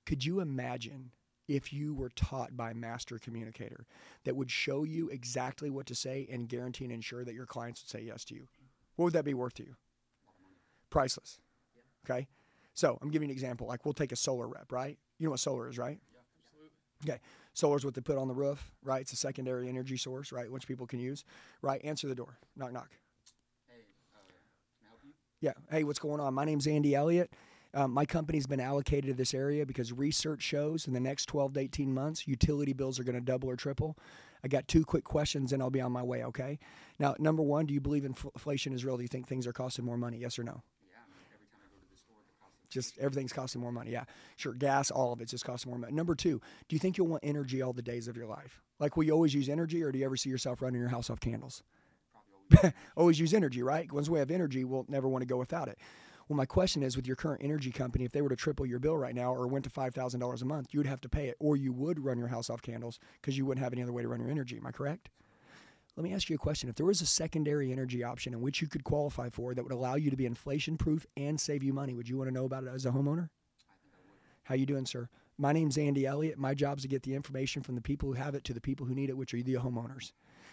Could you imagine if you were taught by a master communicator that would show you exactly what to say and guarantee and ensure that your clients would say yes to you? What would that be worth to you? Priceless. Okay. So I'm giving you an example. Like we'll take a solar rep, right? You know what solar is, right? Yeah, absolutely. Okay. Solar is what they put on the roof, right? It's a secondary energy source, right? Which people can use, right? Answer the door. Knock, knock. Hey, uh, can I help you? Yeah. Hey, what's going on? My name's Andy Elliott. Um, my company's been allocated to this area because research shows in the next 12 to 18 months, utility bills are going to double or triple. I got two quick questions and I'll be on my way, okay? Now, number one, do you believe inflation is real? Do you think things are costing more money? Yes or no? Yeah, every time I go to the store they cost. Just everything's costing more money. Yeah, sure. Gas, all of it's just costing more money. Number two, do you think you'll want energy all the days of your life? Like, will you always use energy, or do you ever see yourself running your house off candles? Always. [laughs] always use energy, right? Once we have energy, we'll never want to go without it. Well, my question is with your current energy company, if they were to triple your bill right now or went to $5,000 a month, you would have to pay it, or you would run your house off candles because you wouldn't have any other way to run your energy. Am I correct? Let me ask you a question. If there was a secondary energy option in which you could qualify for that would allow you to be inflation proof and save you money, would you want to know about it as a homeowner? How you doing, sir? My name's Andy Elliott. My job is to get the information from the people who have it to the people who need it, which are the homeowners.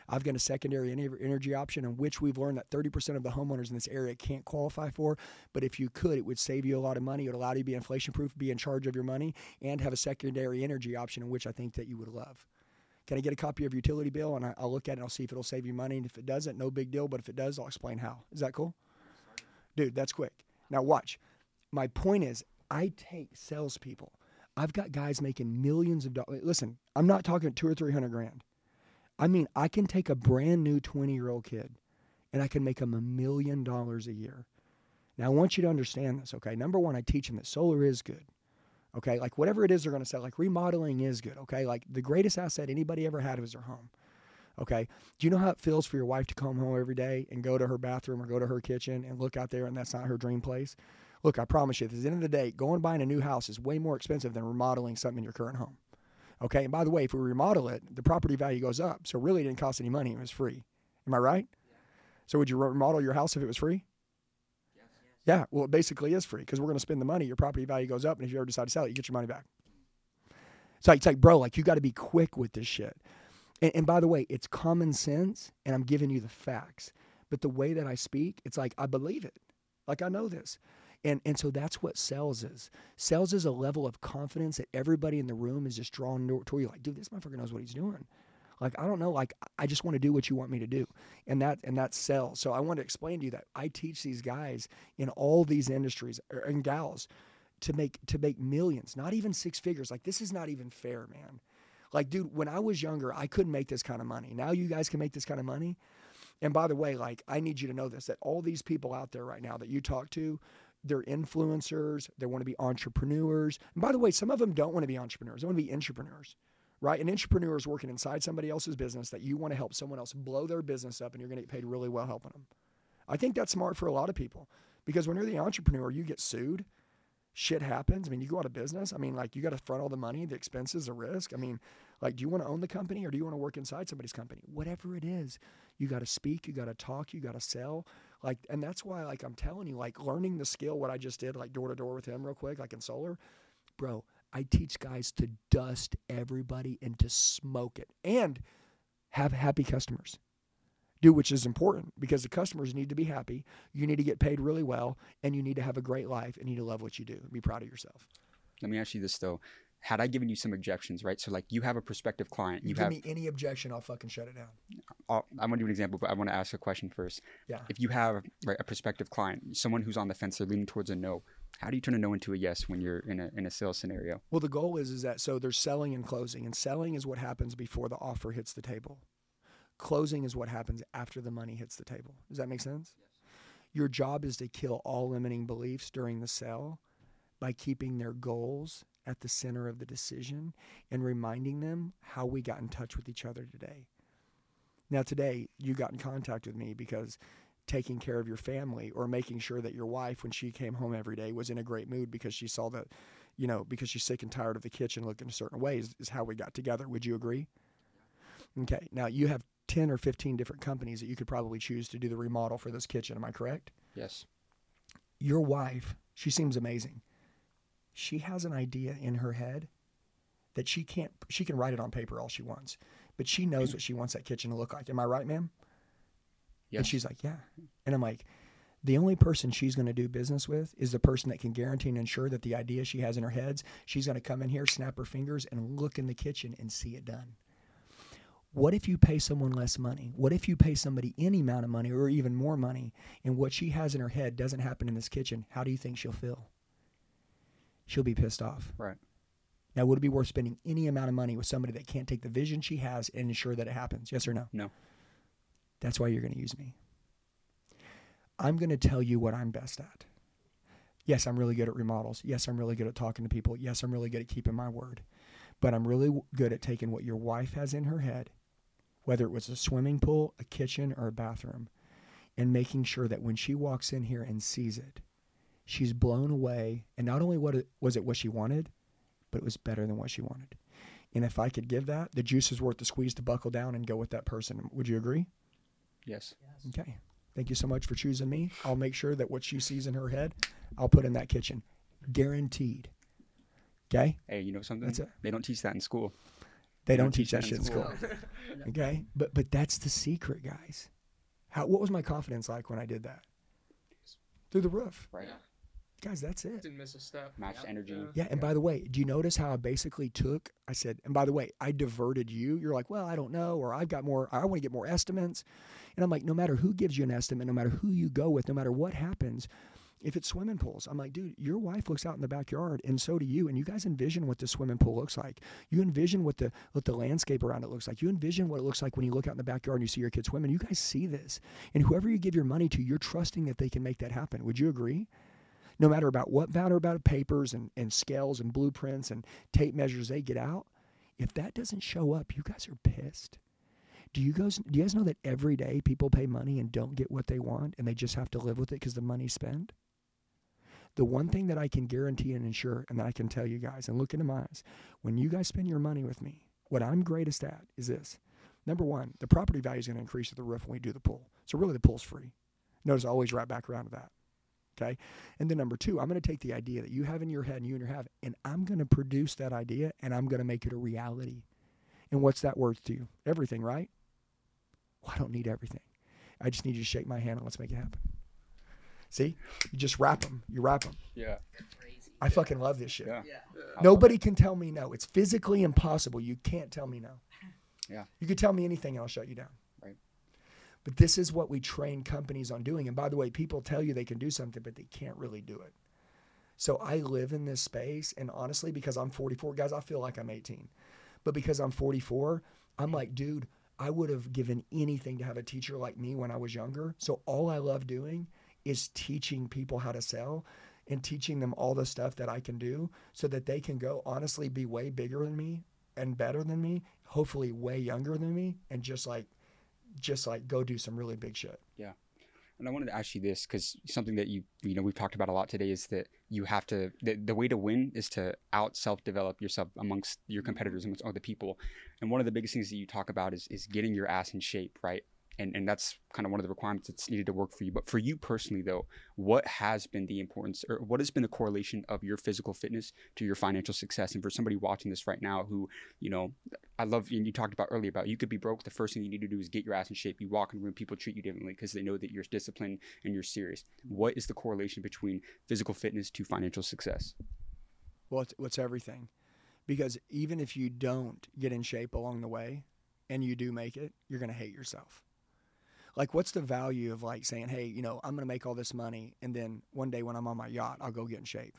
I've got a secondary energy option in which we've learned that 30% of the homeowners in this area can't qualify for. But if you could, it would save you a lot of money. It would allow you to be inflation proof, be in charge of your money, and have a secondary energy option in which I think that you would love. Can I get a copy of your utility bill and I'll look at it and I'll see if it'll save you money. And if it doesn't, no big deal. But if it does, I'll explain how. Is that cool? Dude, that's quick. Now, watch. My point is, I take salespeople. I've got guys making millions of dollars. Listen, I'm not talking two or three hundred grand. I mean, I can take a brand new 20 year old kid and I can make him a million dollars a year. Now, I want you to understand this, okay? Number one, I teach them that solar is good. Okay, like whatever it is they're to sell, like remodeling is good. Okay, like the greatest asset anybody ever had was their home. Okay, do you know how it feels for your wife to come home every day and go to her bathroom or go to her kitchen and look out there and that's not her dream place? Look, I promise you, at the end of the day, going buying a new house is way more expensive than remodeling something in your current home. Okay, and by the way, if we remodel it, the property value goes up. So really, it didn't cost any money; it was free. Am I right? Yeah. So would you remodel your house if it was free? Yes. Yeah. Well, it basically is free because we're going to spend the money. Your property value goes up, and if you ever decide to sell it, you get your money back. Like, it's like bro, like you got to be quick with this shit. And, and by the way, it's common sense, and I'm giving you the facts. But the way that I speak, it's like I believe it. Like I know this. And, and so that's what sales is. Sales is a level of confidence that everybody in the room is just drawn toward you. Like, dude, this motherfucker knows what he's doing. Like, I don't know. Like, I just want to do what you want me to do. And that, and that sells. So I want to explain to you that I teach these guys in all these industries er, and gals to make, to make millions, not even six figures. Like, this is not even fair, man. Like, dude, when I was younger, I couldn't make this kind of money. Now you guys can make this kind of money. And by the way, like, I need you to know this that all these people out there right now that you talk to, they're influencers. They want to be entrepreneurs. And by the way, some of them don't want to be entrepreneurs. They want to be intrapreneurs, right? An intrapreneur is working inside somebody else's business that you want to help someone else blow their business up, and you're going to get paid really well helping them. I think that's smart for a lot of people because when you're the entrepreneur, you get sued. Shit happens. I mean, you go out of business. I mean, like you got to front all the money, the expenses, the risk. I mean, like, do you want to own the company or do you want to work inside somebody's company? Whatever it is, you got to speak, you got to talk, you got to sell. Like, and that's why, like, I'm telling you, like, learning the skill, what I just did, like, door to door with him, real quick, like in solar, bro. I teach guys to dust everybody and to smoke it and have happy customers. Do which is important because the customers need to be happy. You need to get paid really well, and you need to have a great life, and you need to love what you do. and Be proud of yourself. Let me ask you this though: Had I given you some objections, right? So like you have a prospective client, You, you give have. me any objection, I'll fucking shut it down. I'll, I'm gonna do an example, but I want to ask a question first. Yeah. If you have right, a prospective client, someone who's on the fence, they're leaning towards a no. How do you turn a no into a yes when you're in a in a sales scenario? Well, the goal is is that so there's selling and closing, and selling is what happens before the offer hits the table. Closing is what happens after the money hits the table. Does that make sense? Yes. Your job is to kill all limiting beliefs during the sale by keeping their goals at the center of the decision and reminding them how we got in touch with each other today. Now, today, you got in contact with me because taking care of your family or making sure that your wife, when she came home every day, was in a great mood because she saw that, you know, because she's sick and tired of the kitchen looking a certain way is, is how we got together. Would you agree? Okay. Now, you have 10 or 15 different companies that you could probably choose to do the remodel for this kitchen. Am I correct? Yes. your wife, she seems amazing. She has an idea in her head that she can't she can write it on paper all she wants, but she knows what she wants that kitchen to look like. Am I right, ma'am? Yes. And she's like, "Yeah." And I'm like, the only person she's going to do business with is the person that can guarantee and ensure that the idea she has in her heads, she's going to come in here, snap her fingers and look in the kitchen and see it done. What if you pay someone less money? What if you pay somebody any amount of money or even more money and what she has in her head doesn't happen in this kitchen? How do you think she'll feel? She'll be pissed off. Right. Now, would it be worth spending any amount of money with somebody that can't take the vision she has and ensure that it happens? Yes or no? No. That's why you're going to use me. I'm going to tell you what I'm best at. Yes, I'm really good at remodels. Yes, I'm really good at talking to people. Yes, I'm really good at keeping my word. But I'm really w- good at taking what your wife has in her head, whether it was a swimming pool, a kitchen, or a bathroom, and making sure that when she walks in here and sees it, she's blown away. And not only what it, was it what she wanted, but it was better than what she wanted. And if I could give that, the juice is worth the squeeze to buckle down and go with that person. Would you agree? Yes. Okay. Thank you so much for choosing me. I'll make sure that what she sees in her head, I'll put in that kitchen. Guaranteed. Okay? Hey, you know something? That's it. They don't teach that in school. They don't don't teach teach that that shit in in school. [laughs] Okay? But but that's the secret, guys. How what was my confidence like when I did that? Through the roof. Right. Guys, that's it. Didn't miss a step. Matched energy. Yeah, and by the way, do you notice how I basically took? I said, and by the way, I diverted you. You're like, well, I don't know, or I've got more. I want to get more estimates, and I'm like, no matter who gives you an estimate, no matter who you go with, no matter what happens, if it's swimming pools, I'm like, dude, your wife looks out in the backyard, and so do you, and you guys envision what the swimming pool looks like. You envision what the what the landscape around it looks like. You envision what it looks like when you look out in the backyard and you see your kids swimming. You guys see this, and whoever you give your money to, you're trusting that they can make that happen. Would you agree? No matter about what matter about papers and, and scales and blueprints and tape measures they get out, if that doesn't show up, you guys are pissed. Do you guys do you guys know that every day people pay money and don't get what they want and they just have to live with it because the money's spent? The one thing that I can guarantee and ensure and that I can tell you guys and look into my eyes, when you guys spend your money with me, what I'm greatest at is this. Number one, the property value is going to increase at the roof when we do the pool. So really the pool's free. Notice I always right back around to that. Okay. And then number two, I'm going to take the idea that you have in your head and you and your have, and I'm going to produce that idea and I'm going to make it a reality. And what's that worth to you? Everything, right? Well, I don't need everything. I just need you to shake my hand and let's make it happen. See? You just wrap them. You wrap them. Yeah. I fucking love this shit. Yeah. Nobody can tell me no. It's physically impossible. You can't tell me no. [laughs] Yeah. You could tell me anything and I'll shut you down. But this is what we train companies on doing. And by the way, people tell you they can do something, but they can't really do it. So I live in this space. And honestly, because I'm 44, guys, I feel like I'm 18. But because I'm 44, I'm like, dude, I would have given anything to have a teacher like me when I was younger. So all I love doing is teaching people how to sell. and teaching them all the stuff that I can do so that they can go honestly be way bigger than me and better than me, hopefully way younger than me, and just like just like go do some really big shit. Yeah. And I wanted to ask you this because something that you you know we've talked about a lot today is that you have to the, the way to win is to out self develop yourself amongst your competitors amongst other people. And one of the biggest things that you talk about is is getting your ass in shape, right? And and that's kind of one of the requirements that's needed to work for you. But for you personally though, what has been the importance or what has been the correlation of your physical fitness to your financial success? And for somebody watching this right now who, you know, I love and you talked about earlier about you could be broke. The first thing you need to do is get your ass in shape. You walk in the room, people treat you differently because they know that you're disciplined and you're serious. What is the correlation between physical fitness to financial success? Well, it's, what's everything? Because even if you don't get in shape along the way and you do make it, you're going to hate yourself. Like, what's the value of like saying, hey, you know, I'm going to make all this money and then one day when I'm on my yacht, I'll go get in shape?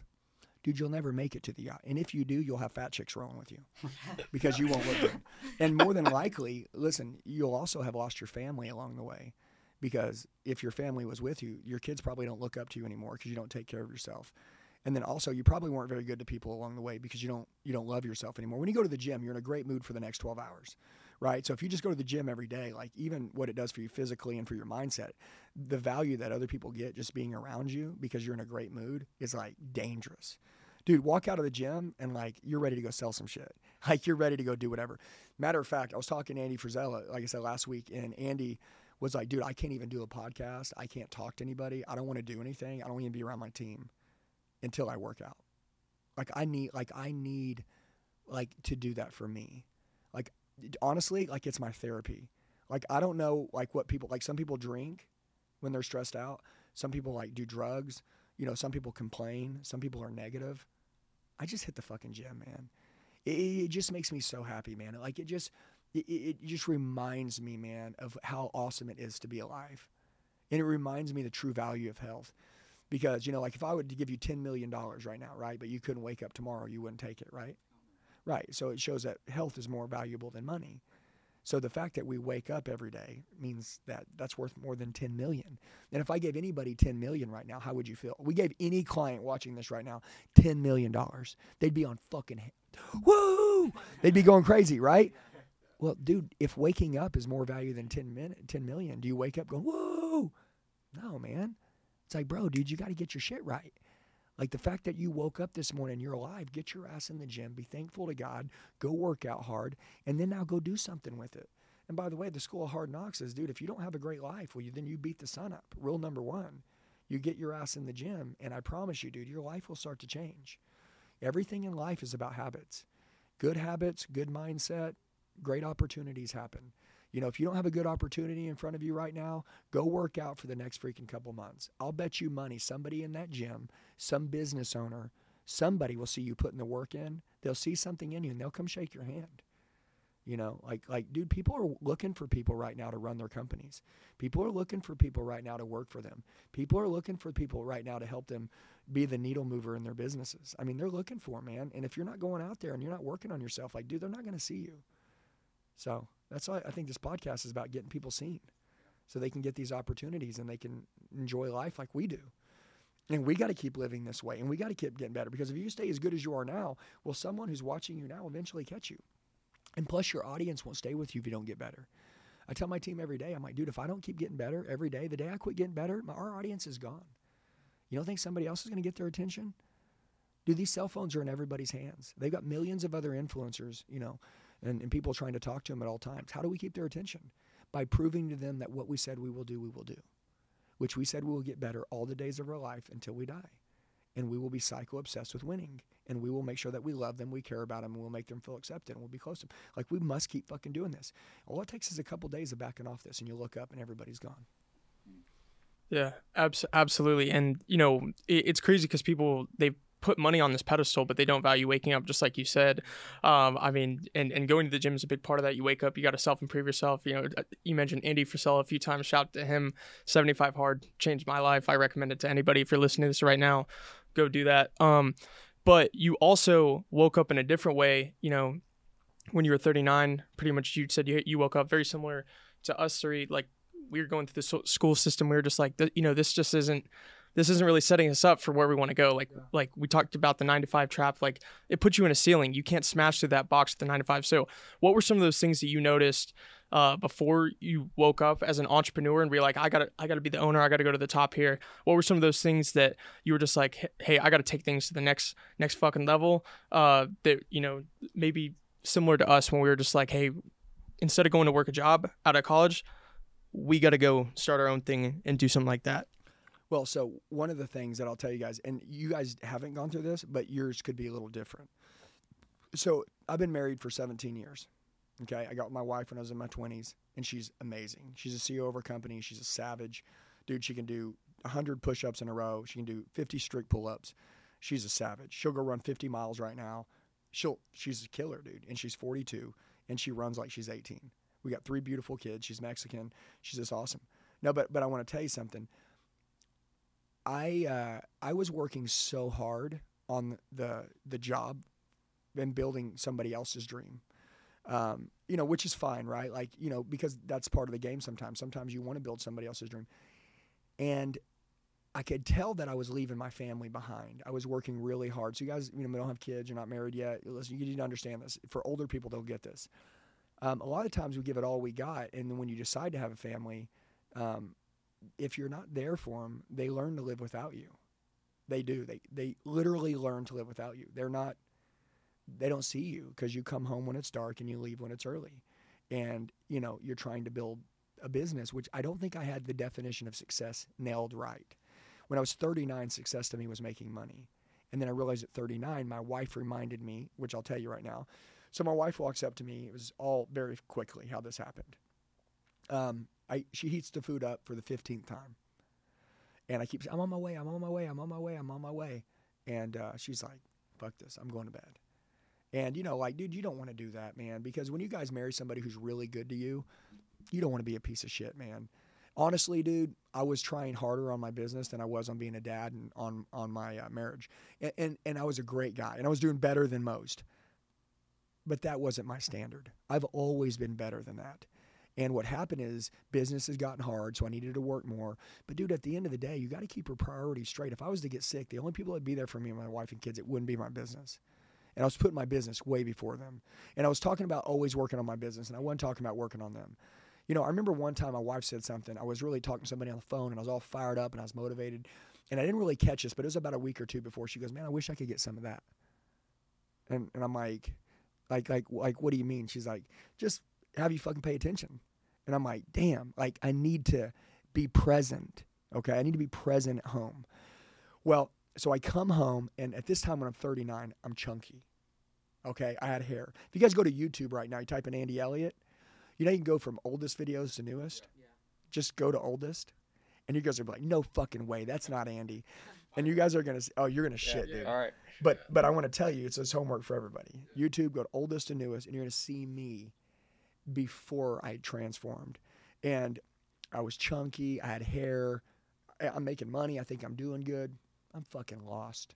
Dude, you'll never make it to the yacht. And if you do, you'll have fat chicks rolling with you [laughs] because you won't look good. And more than likely, listen, you'll also have lost your family along the way because if your family was with you, your kids probably don't look up to you anymore because you don't take care of yourself. And then also, you probably weren't very good to people along the way because you don't you don't love yourself anymore. When you go to the gym, you're in a great mood for the next 12 hours, right? So if you just go to the gym every day, like even what it does for you physically and for your mindset, the value that other people get just being around you because you're in a great mood is like dangerous. Dude, walk out of the gym and like you're ready to go sell some shit. [laughs] Like you're ready to go do whatever. Matter of fact, I was talking to Andy Frisella, like I said last week, and Andy was like, dude, I can't even do a podcast. I can't talk to anybody. I don't want to do anything. I don't even be around my team until I work out. Like I need like I need like to do that for me. Honestly, like it's my therapy. Like I don't know like what people like some people drink when they're stressed out. Some people like do drugs. You know, some people complain. Some people are negative. I just hit the fucking gym, man. It, it just makes me so happy, man. Like it just it, it just reminds me, man, of how awesome it is to be alive. And it reminds me the true value of health. Because, you know, like if I were to give you $10 million right now, right, but you couldn't wake up tomorrow, you wouldn't take it, right? Right. So it shows that health is more valuable than money. So the fact that we wake up every day means that that's worth more than 10 million. And if I gave anybody 10 million right now, how would you feel? We gave any client watching this right now 10 million dollars. They'd be on fucking woo! They'd be going crazy, right? Well, dude, if waking up is more value than 10 min- 10 million, do you wake up going, "Whoa!" No, man. It's like, bro, dude, you got to get your shit right. Like the fact that you woke up this morning, you're alive, get your ass in the gym, be thankful to God, go work out hard, and then now go do something with it. And by the way, the school of hard knocks is, dude, if you don't have a great life, well, you, then you beat the sun up. Rule number one, you get your ass in the gym, and I promise you, dude, your life will start to change. Everything in life is about habits. Good habits, good mindset, great opportunities happen. You know, if you don't have a good opportunity in front of you right now, go work out for the next freaking couple months. I'll bet you money somebody in that gym, some business owner, somebody will see you putting the work in. They'll see something in you and they'll come shake your hand. You know, like like dude, people are looking for people right now to run their companies. People are looking for people right now to work for them. People are looking for people right now to help them be the needle mover in their businesses. I mean, they're looking for man. And if you're not going out there and you're not working on yourself, like dude, they're not going to see you. So that's why I think this podcast is about getting people seen, so they can get these opportunities and they can enjoy life like we do. And we got to keep living this way, and we got to keep getting better. Because if you stay as good as you are now, well, someone who's watching you now eventually catch you. And plus, your audience won't stay with you if you don't get better. I tell my team every day, I'm like, dude, if I don't keep getting better every day, the day I quit getting better, my, our audience is gone. You don't think somebody else is going to get their attention? Dude, these cell phones are in everybody's hands. They've got millions of other influencers, you know, and, and people trying to talk to them at all times. How do we keep their attention? By proving to them that what we said we will do, we will do, which we said we will get better all the days of our life until we die. And we will be psycho obsessed with winning. And we will make sure that we love them, we care about them, and we'll make them feel accepted, and we'll be close to them. Like, we must keep fucking doing this. All it takes is a couple days of backing off this, and you look up and everybody's gone. Yeah, abs- absolutely. And you know, it, it's crazy because people they put money on this pedestal, but they don't value waking up, just like you said. Um, I mean, and, and going to the gym is a big part of that. You wake up, you got to self improve yourself. You know, uh, you mentioned Andy Frisella a few times. Shout out to him. 75 Hard changed my life. I recommend it to anybody. If you're listening to this right now, go do that. Um, but you also woke up in a different way. You know, when you were 39, pretty much you said you, you woke up very similar to us three. Like, we were going through the school system. We were just like, you know, this just isn't this isn't really setting us up for where we want to go. Like like we talked about the nine to five trap, like it puts you in a ceiling. You can't smash through that box with the nine to five. So what were some of those things that you noticed uh, before you woke up as an entrepreneur and be like, I gotta I gotta be the owner, I gotta go to the top here? What were some of those things that you were just like, hey, I gotta take things to the next next fucking level? Uh, that you know maybe similar to us when we were just like, hey, instead of going to work a job out of college, we got to go start our own thing and do something like that. Well, so one of the things that I'll tell you guys, and you guys haven't gone through this, but yours could be a little different. So I've been married for 17 years. Okay. I got my wife when I was in my 20s, and she's amazing. She's a CEO of her company. She's a savage. Dude, she can do 100 push ups in a row. She can do 50 strict pull ups. She's a savage. She'll go run 50 miles right now. She'll, she's a killer, dude. And she's 42, and she runs like she's 18. We got three beautiful kids. She's Mexican. She's just awesome. No, but, but I want to tell you something. I uh, I was working so hard on the the job and building somebody else's dream. Um, you know, which is fine, right? Like, you know, because that's part of the game sometimes. Sometimes you want to build somebody else's dream. And I could tell that I was leaving my family behind. I was working really hard. So you guys, you know, don't have kids, you're not married yet. Listen, you need to understand this. For older people, they'll get this. Um, a lot of times we give it all we got, and then when you decide to have a family, um, if you're not there for them, they learn to live without you. They do. They they literally learn to live without you. They're not. They don't see you because you come home when it's dark and you leave when it's early, and you know you're trying to build a business, which I don't think I had the definition of success nailed right. When I was 39, success to me was making money, and then I realized at 39, my wife reminded me, which I'll tell you right now. So my wife walks up to me. It was all very quickly how this happened. Um, I she heats the food up for the fifteenth time, and I keep saying, "I'm on my way. I'm on my way. I'm on my way. I'm on my way," and uh, she's like, "Fuck this. I'm going to bed." And you know, like, dude, you don't want to do that, man, because when you guys marry somebody who's really good to you, you don't want to be a piece of shit, man. Honestly, dude, I was trying harder on my business than I was on being a dad and on on my uh, marriage, and, and and I was a great guy, and I was doing better than most. But that wasn't my standard. I've always been better than that. And what happened is business has gotten hard, so I needed to work more. But dude, at the end of the day, you got to keep your priorities straight. If I was to get sick, the only people that'd be there for me and my wife and kids, it wouldn't be my business. And I was putting my business way before them. And I was talking about always working on my business, and I wasn't talking about working on them. You know, I remember one time my wife said something. I was really talking to somebody on the phone, and I was all fired up and I was motivated. And I didn't really catch this, but it was about a week or two before she goes, "Man, I wish I could get some of that." And and I'm like, like like like what do you mean? She's like, just have you fucking pay attention. And I'm like, damn, like I need to be present. Okay. I need to be present at home. Well, so I come home, and at this time when I'm 39, I'm chunky. Okay. I had hair. If you guys go to YouTube right now, you type in Andy Elliott, you know, you can go from oldest videos to newest. Yeah. Just go to oldest. And you guys are like, no fucking way. That's not Andy. And you guys are going to, oh, you're going to shit, dude. All right. But but I want to tell you, it's this homework for everybody. YouTube, go to oldest to newest, and you're gonna see me before I transformed. And I was chunky, I had hair, I'm making money, I think I'm doing good. I'm fucking lost.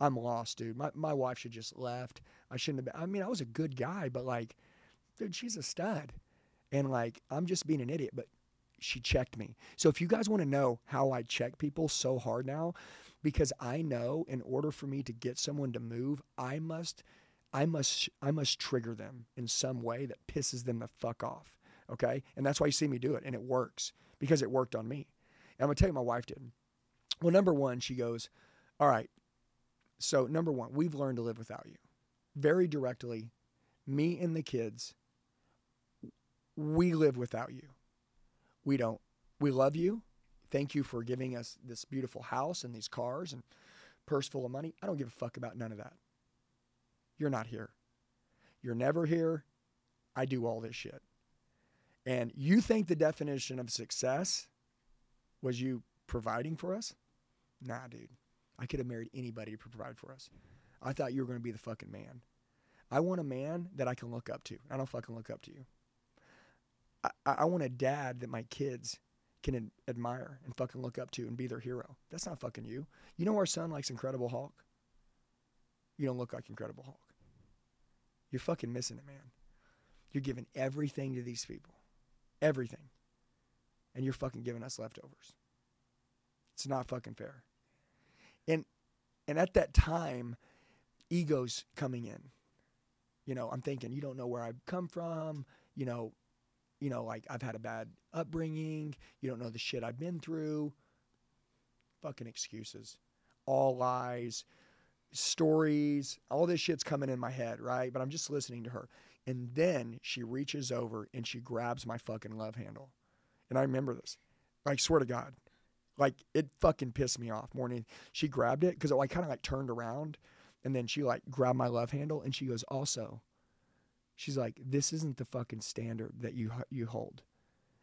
I'm lost, dude. My my wife should just left. I shouldn't have been I mean, I was a good guy, but like, dude, she's a stud. And like, I'm just being an idiot, but she checked me. So if you guys want to know how I check people so hard now, because I know in order for me to get someone to move, I must I must I must trigger them in some way that pisses them the fuck off. Okay? And that's why you see me do it and it works because it worked on me. And I'm to tell you my wife did. Well, number 1, she goes, "All right. So, number 1, we've learned to live without you." Very directly, me and the kids we live without you. We don't. We love you thank you for giving us this beautiful house and these cars and purse full of money. I don't give a fuck about none of that. You're not here. You're never here. I do all this shit. And you think the definition of success was you providing for us? Nah, dude. I could have married anybody to provide for us. I thought you were going to be the fucking man. I want a man that I can look up to. I don't fucking look up to you. I, I want a dad that my kids can ad- admire and fucking look up to and be their hero. That's not fucking you. You know our son likes Incredible Hulk? You don't look like Incredible Hulk. You're fucking missing it, man. You're giving everything to these people. Everything. And you're fucking giving us leftovers. It's not fucking fair. And and at that time, egos coming in. You know, I'm thinking, you don't know where I've come from. You know, you know, like I've had a bad upbringing. You don't know the shit I've been through. Fucking excuses, all lies, stories. All this shit's coming in my head, right? But I'm just listening to her. And then she reaches over and she grabs my fucking love handle. And I remember this. I swear to God. Like, it fucking pissed me off more than she grabbed it because I kind of like turned around and then she like grabbed my love handle and she goes, also, she's like, this isn't the fucking standard that you you hold.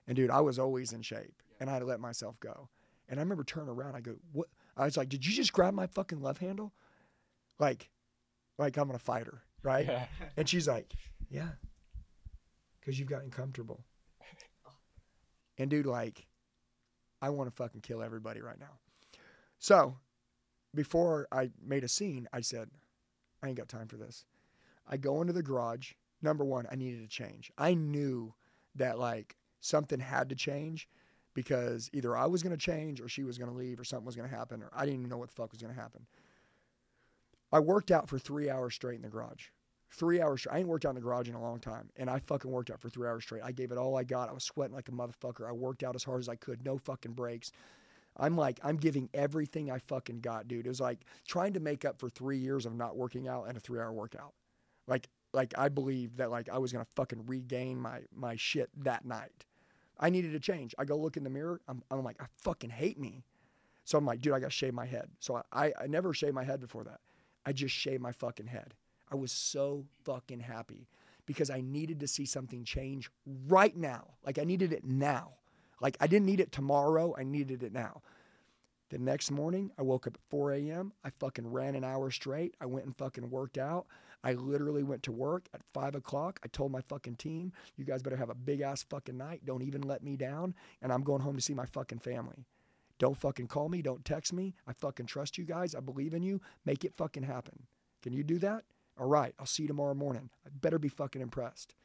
And dude, I was always in shape and I let myself go. And I remember turning around, I go, what? I was like, did you just grab my fucking love handle? Like, like I'm gonna fight her, right? Yeah. And she's like, yeah, because you've gotten comfortable. And dude, like, I want to fucking kill everybody right now. So, before I made a scene, I said, I ain't got time for this. I go into the garage. Number one, I needed to change. I knew that like something had to change because either I was going to change or she was going to leave or something was going to happen or I didn't even know what the fuck was going to happen. I worked out for three hours straight in the garage. Three hours. straight. I ain't worked out in the garage in a long time, and I fucking worked out for three hours straight. I gave it all I got. I was sweating like a motherfucker. I worked out as hard as I could. No fucking breaks. I'm like, I'm giving everything I fucking got, dude. It was like trying to make up for three years of not working out and a three hour workout. Like, like I believed that like I was gonna fucking regain my my shit that night. I needed to change. I go look in the mirror. I'm, I'm like, I fucking hate me. So I'm like, dude, I got to shave my head. So I, I, I never shaved my head before that. I just shaved my fucking head. I was so fucking happy because I needed to see something change right now. Like I needed it now. Like I didn't need it tomorrow. I needed it now. The next morning, I woke up at 4 a.m. I fucking ran an hour straight. I went and fucking worked out. I literally went to work at five o'clock. I told my fucking team, you guys better have a big ass fucking night. Don't even let me down. And I'm going home to see my fucking family. Don't fucking call me. Don't text me. I fucking trust you guys. I believe in you. Make it fucking happen. Can you do that? All right. I'll see you tomorrow morning. I better be fucking impressed.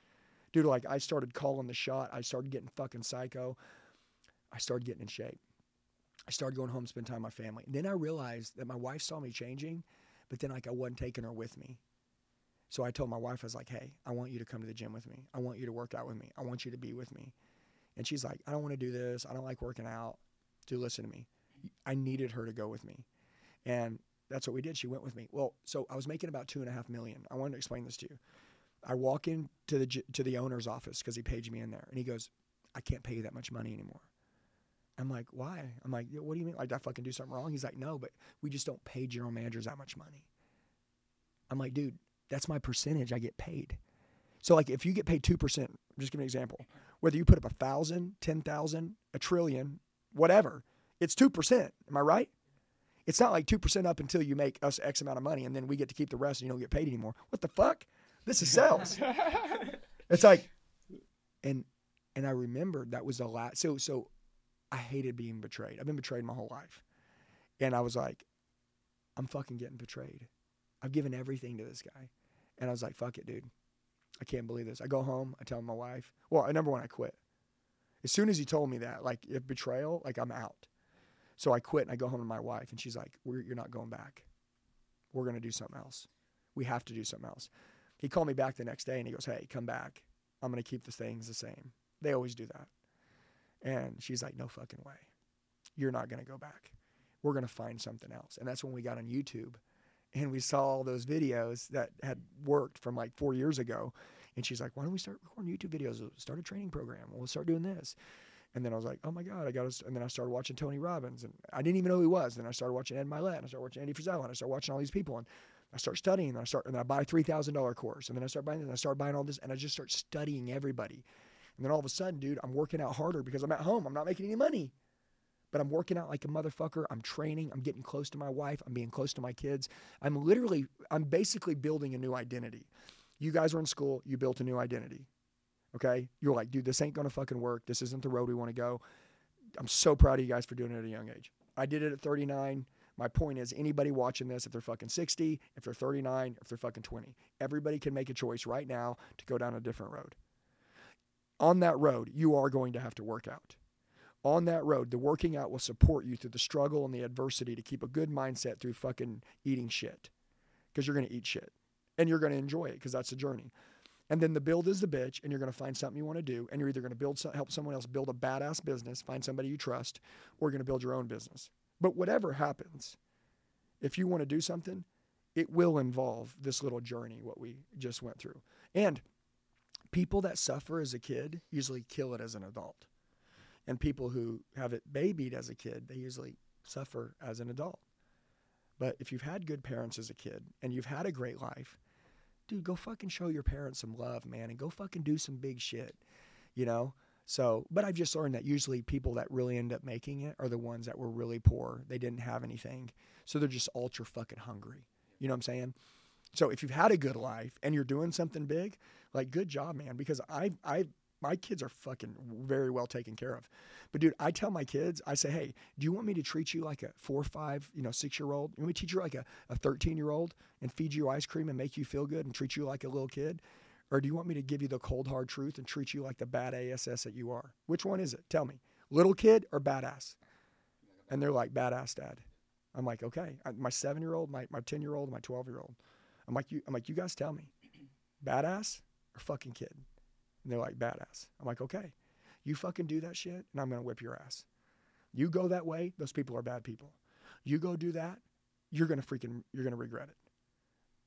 Dude, like I started calling the shot. I started getting fucking psycho. I started getting in shape. I started going home spend time with my family. And then I realized that my wife saw me changing, but then like I wasn't taking her with me. So I told my wife, I was like, hey, I want you to come to the gym with me. I want you to work out with me. I want you to be with me. And she's like, I don't want to do this. I don't like working out. Dude, listen to me. I needed her to go with me. And that's what we did. She went with me. Well, so I was making about two and a half million. I wanted to explain this to you. I walk into the to the owner's office because he paged me in there, and he goes, "I can't pay you that much money anymore." I'm like, "Why?" I'm like, "Yeah, "What do you mean? Like, I fucking do something wrong?" He's like, "No, but we just don't pay general managers that much money." I'm like, "Dude, that's my percentage. I get paid." So like, if you get paid two percent, just give an example. Whether you put up a thousand, ten thousand, a trillion, whatever, it's two percent. Am I right? It's not like two percent up until you make us X amount of money, and then we get to keep the rest, and you don't get paid anymore. What the fuck? This is sales. [laughs] it's like, and and I remembered that was the last. So so, I hated being betrayed. I've been betrayed my whole life, and I was like, I'm fucking getting betrayed. I've given everything to this guy, and I was like, fuck it, dude. I can't believe this. I go home. I tell my wife. Well, number one, I quit. As soon as he told me that, like if betrayal, like I'm out. So I quit and I go home to my wife, and she's like, "You're not going back. We're gonna do something else. We have to do something else." He called me back the next day and he goes, "Hey, come back. I'm gonna keep the things the same. They always do that." And she's like, "No fucking way. You're not gonna go back. We're gonna find something else." And that's when we got on YouTube, and we saw all those videos that had worked from like four years ago. And she's like, "Why don't we start recording YouTube videos? We'll start a training program. We'll start doing this." And then I was like, oh my God, I got to. And then I started watching Tony Robbins, and I didn't even know who he was. Then I started watching Ed Mylett, and I started watching Andy Frisella, and I started watching all these people, and I start studying, and I start, and then I buy a three thousand dollar course, and then I start buying, and I start buying all this, and I just start studying everybody. And then all of a sudden, dude, I'm working out harder because I'm at home. I'm not making any money, but I'm working out like a motherfucker. I'm training. I'm getting close to my wife. I'm being close to my kids. I'm literally, I'm basically building a new identity. You guys were in school. You built a new identity. Okay, you're like, dude, this ain't gonna fucking work. This isn't the road we want to go. I'm so proud of you guys for doing it at a young age. I did it at 39. My point is, anybody watching this, if they're fucking 60, if they're 39, if they're fucking 20, everybody can make a choice right now to go down a different road. On that road, you are going to have to work out. on that road, the working out will support you through the struggle and the adversity to keep a good mindset through fucking eating shit. Because you're going to eat shit and you're going to enjoy it because that's the journey. And then the build is the bitch, and you're going to find something you want to do, and you're either going to build help someone else build a badass business, find somebody you trust, or you're going to build your own business. But whatever happens, if you want to do something, it will involve this little journey what we just went through. And people that suffer as a kid usually kill it as an adult. And people who have it babied as a kid, they usually suffer as an adult. But if you've had good parents as a kid and you've had a great life, dude, go fucking show your parents some love, man, and go fucking do some big shit, you know? So, but I've just learned that usually people that really end up making it are the ones that were really poor. They didn't have anything. So they're just ultra fucking hungry. You know what I'm saying? So if you've had a good life and you're doing something big, like good job, man, because I I my kids are fucking very well taken care of. But dude, I tell my kids, I say, hey, do you want me to treat you like a four, five, you know, six year old? You want me to teach you like a, a 13 year old and feed you ice cream and make you feel good and treat you like a little kid? Or do you want me to give you the cold hard truth and treat you like the bad ASS that you are? Which one is it? Tell me. Little kid or badass? And they're like, badass dad. I'm like, okay. My seven year old, my, my 10 year old, my 12 year old. I'm like, you, I'm like, you guys tell me, badass or fucking kid? And they're like, badass. I'm like, okay, you fucking do that shit and I'm going to whip your ass. You go that way, those people are bad people. You go do that, you're going to freaking, you're going to regret it.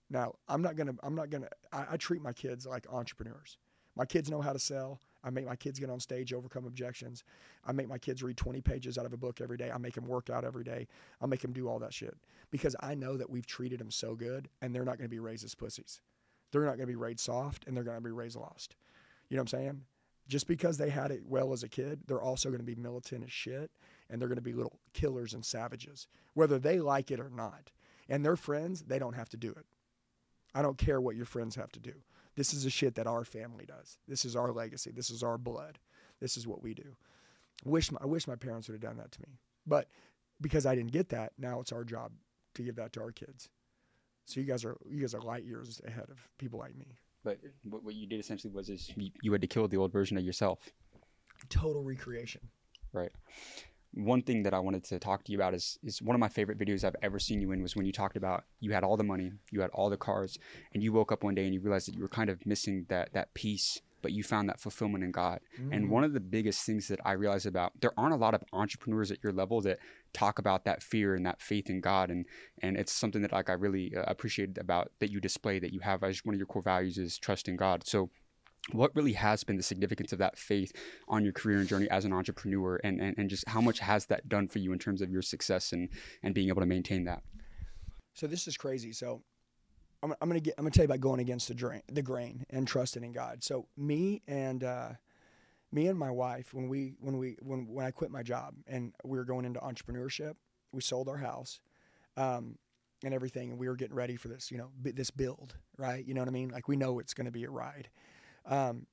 Now, I'm not going to, I'm not going to, I treat my kids like entrepreneurs. My kids know how to sell. I make my kids get on stage, overcome objections. I make my kids read 20 pages out of a book every day. I make them work out every day. I make them do all that shit because I know that we've treated them so good and they're not going to be raised as pussies. They're not going to be raised soft and they're going to be raised lost. You know what I'm saying? Just because they had it well as a kid, they're also going to be militant as shit and they're going to be little killers and savages, whether they like it or not. And their friends, they don't have to do it. I don't care what your friends have to do. This is the shit that our family does. This is our legacy. This is our blood. This is what we do. Wish my, I wish my parents would have done that to me. But because I didn't get that, now it's our job to give that to our kids. So you guys are you guys are light years ahead of people like me. But what you did essentially was is you, you had to kill the old version of yourself. Total recreation. Right. One thing that I wanted to talk to you about is is one of my favorite videos I've ever seen you in was when you talked about you had all the money, you had all the cars, and you woke up one day and you realized that you were kind of missing that that piece but you found that fulfillment in God. Mm. And one of the biggest things that I realized about there aren't a lot of entrepreneurs at your level that talk about that fear and that faith in God and and it's something that like I really uh, appreciated about that you display that you have as one of your core values is trust in God. So what really has been the significance of that faith on your career and journey as an entrepreneur and, and, and just how much has that done for you in terms of your success and, and being able to maintain that? So this is crazy. So I'm, I'm gonna get I'm gonna tell you about going against the drain, the grain and trusting in God. So me and uh, me and my wife when we when we when when I quit my job and we were going into entrepreneurship, we sold our house. Um, and everything, and we were getting ready for this, you know, b- this build, right? You know what I mean? Like we know it's going to be a ride. Um,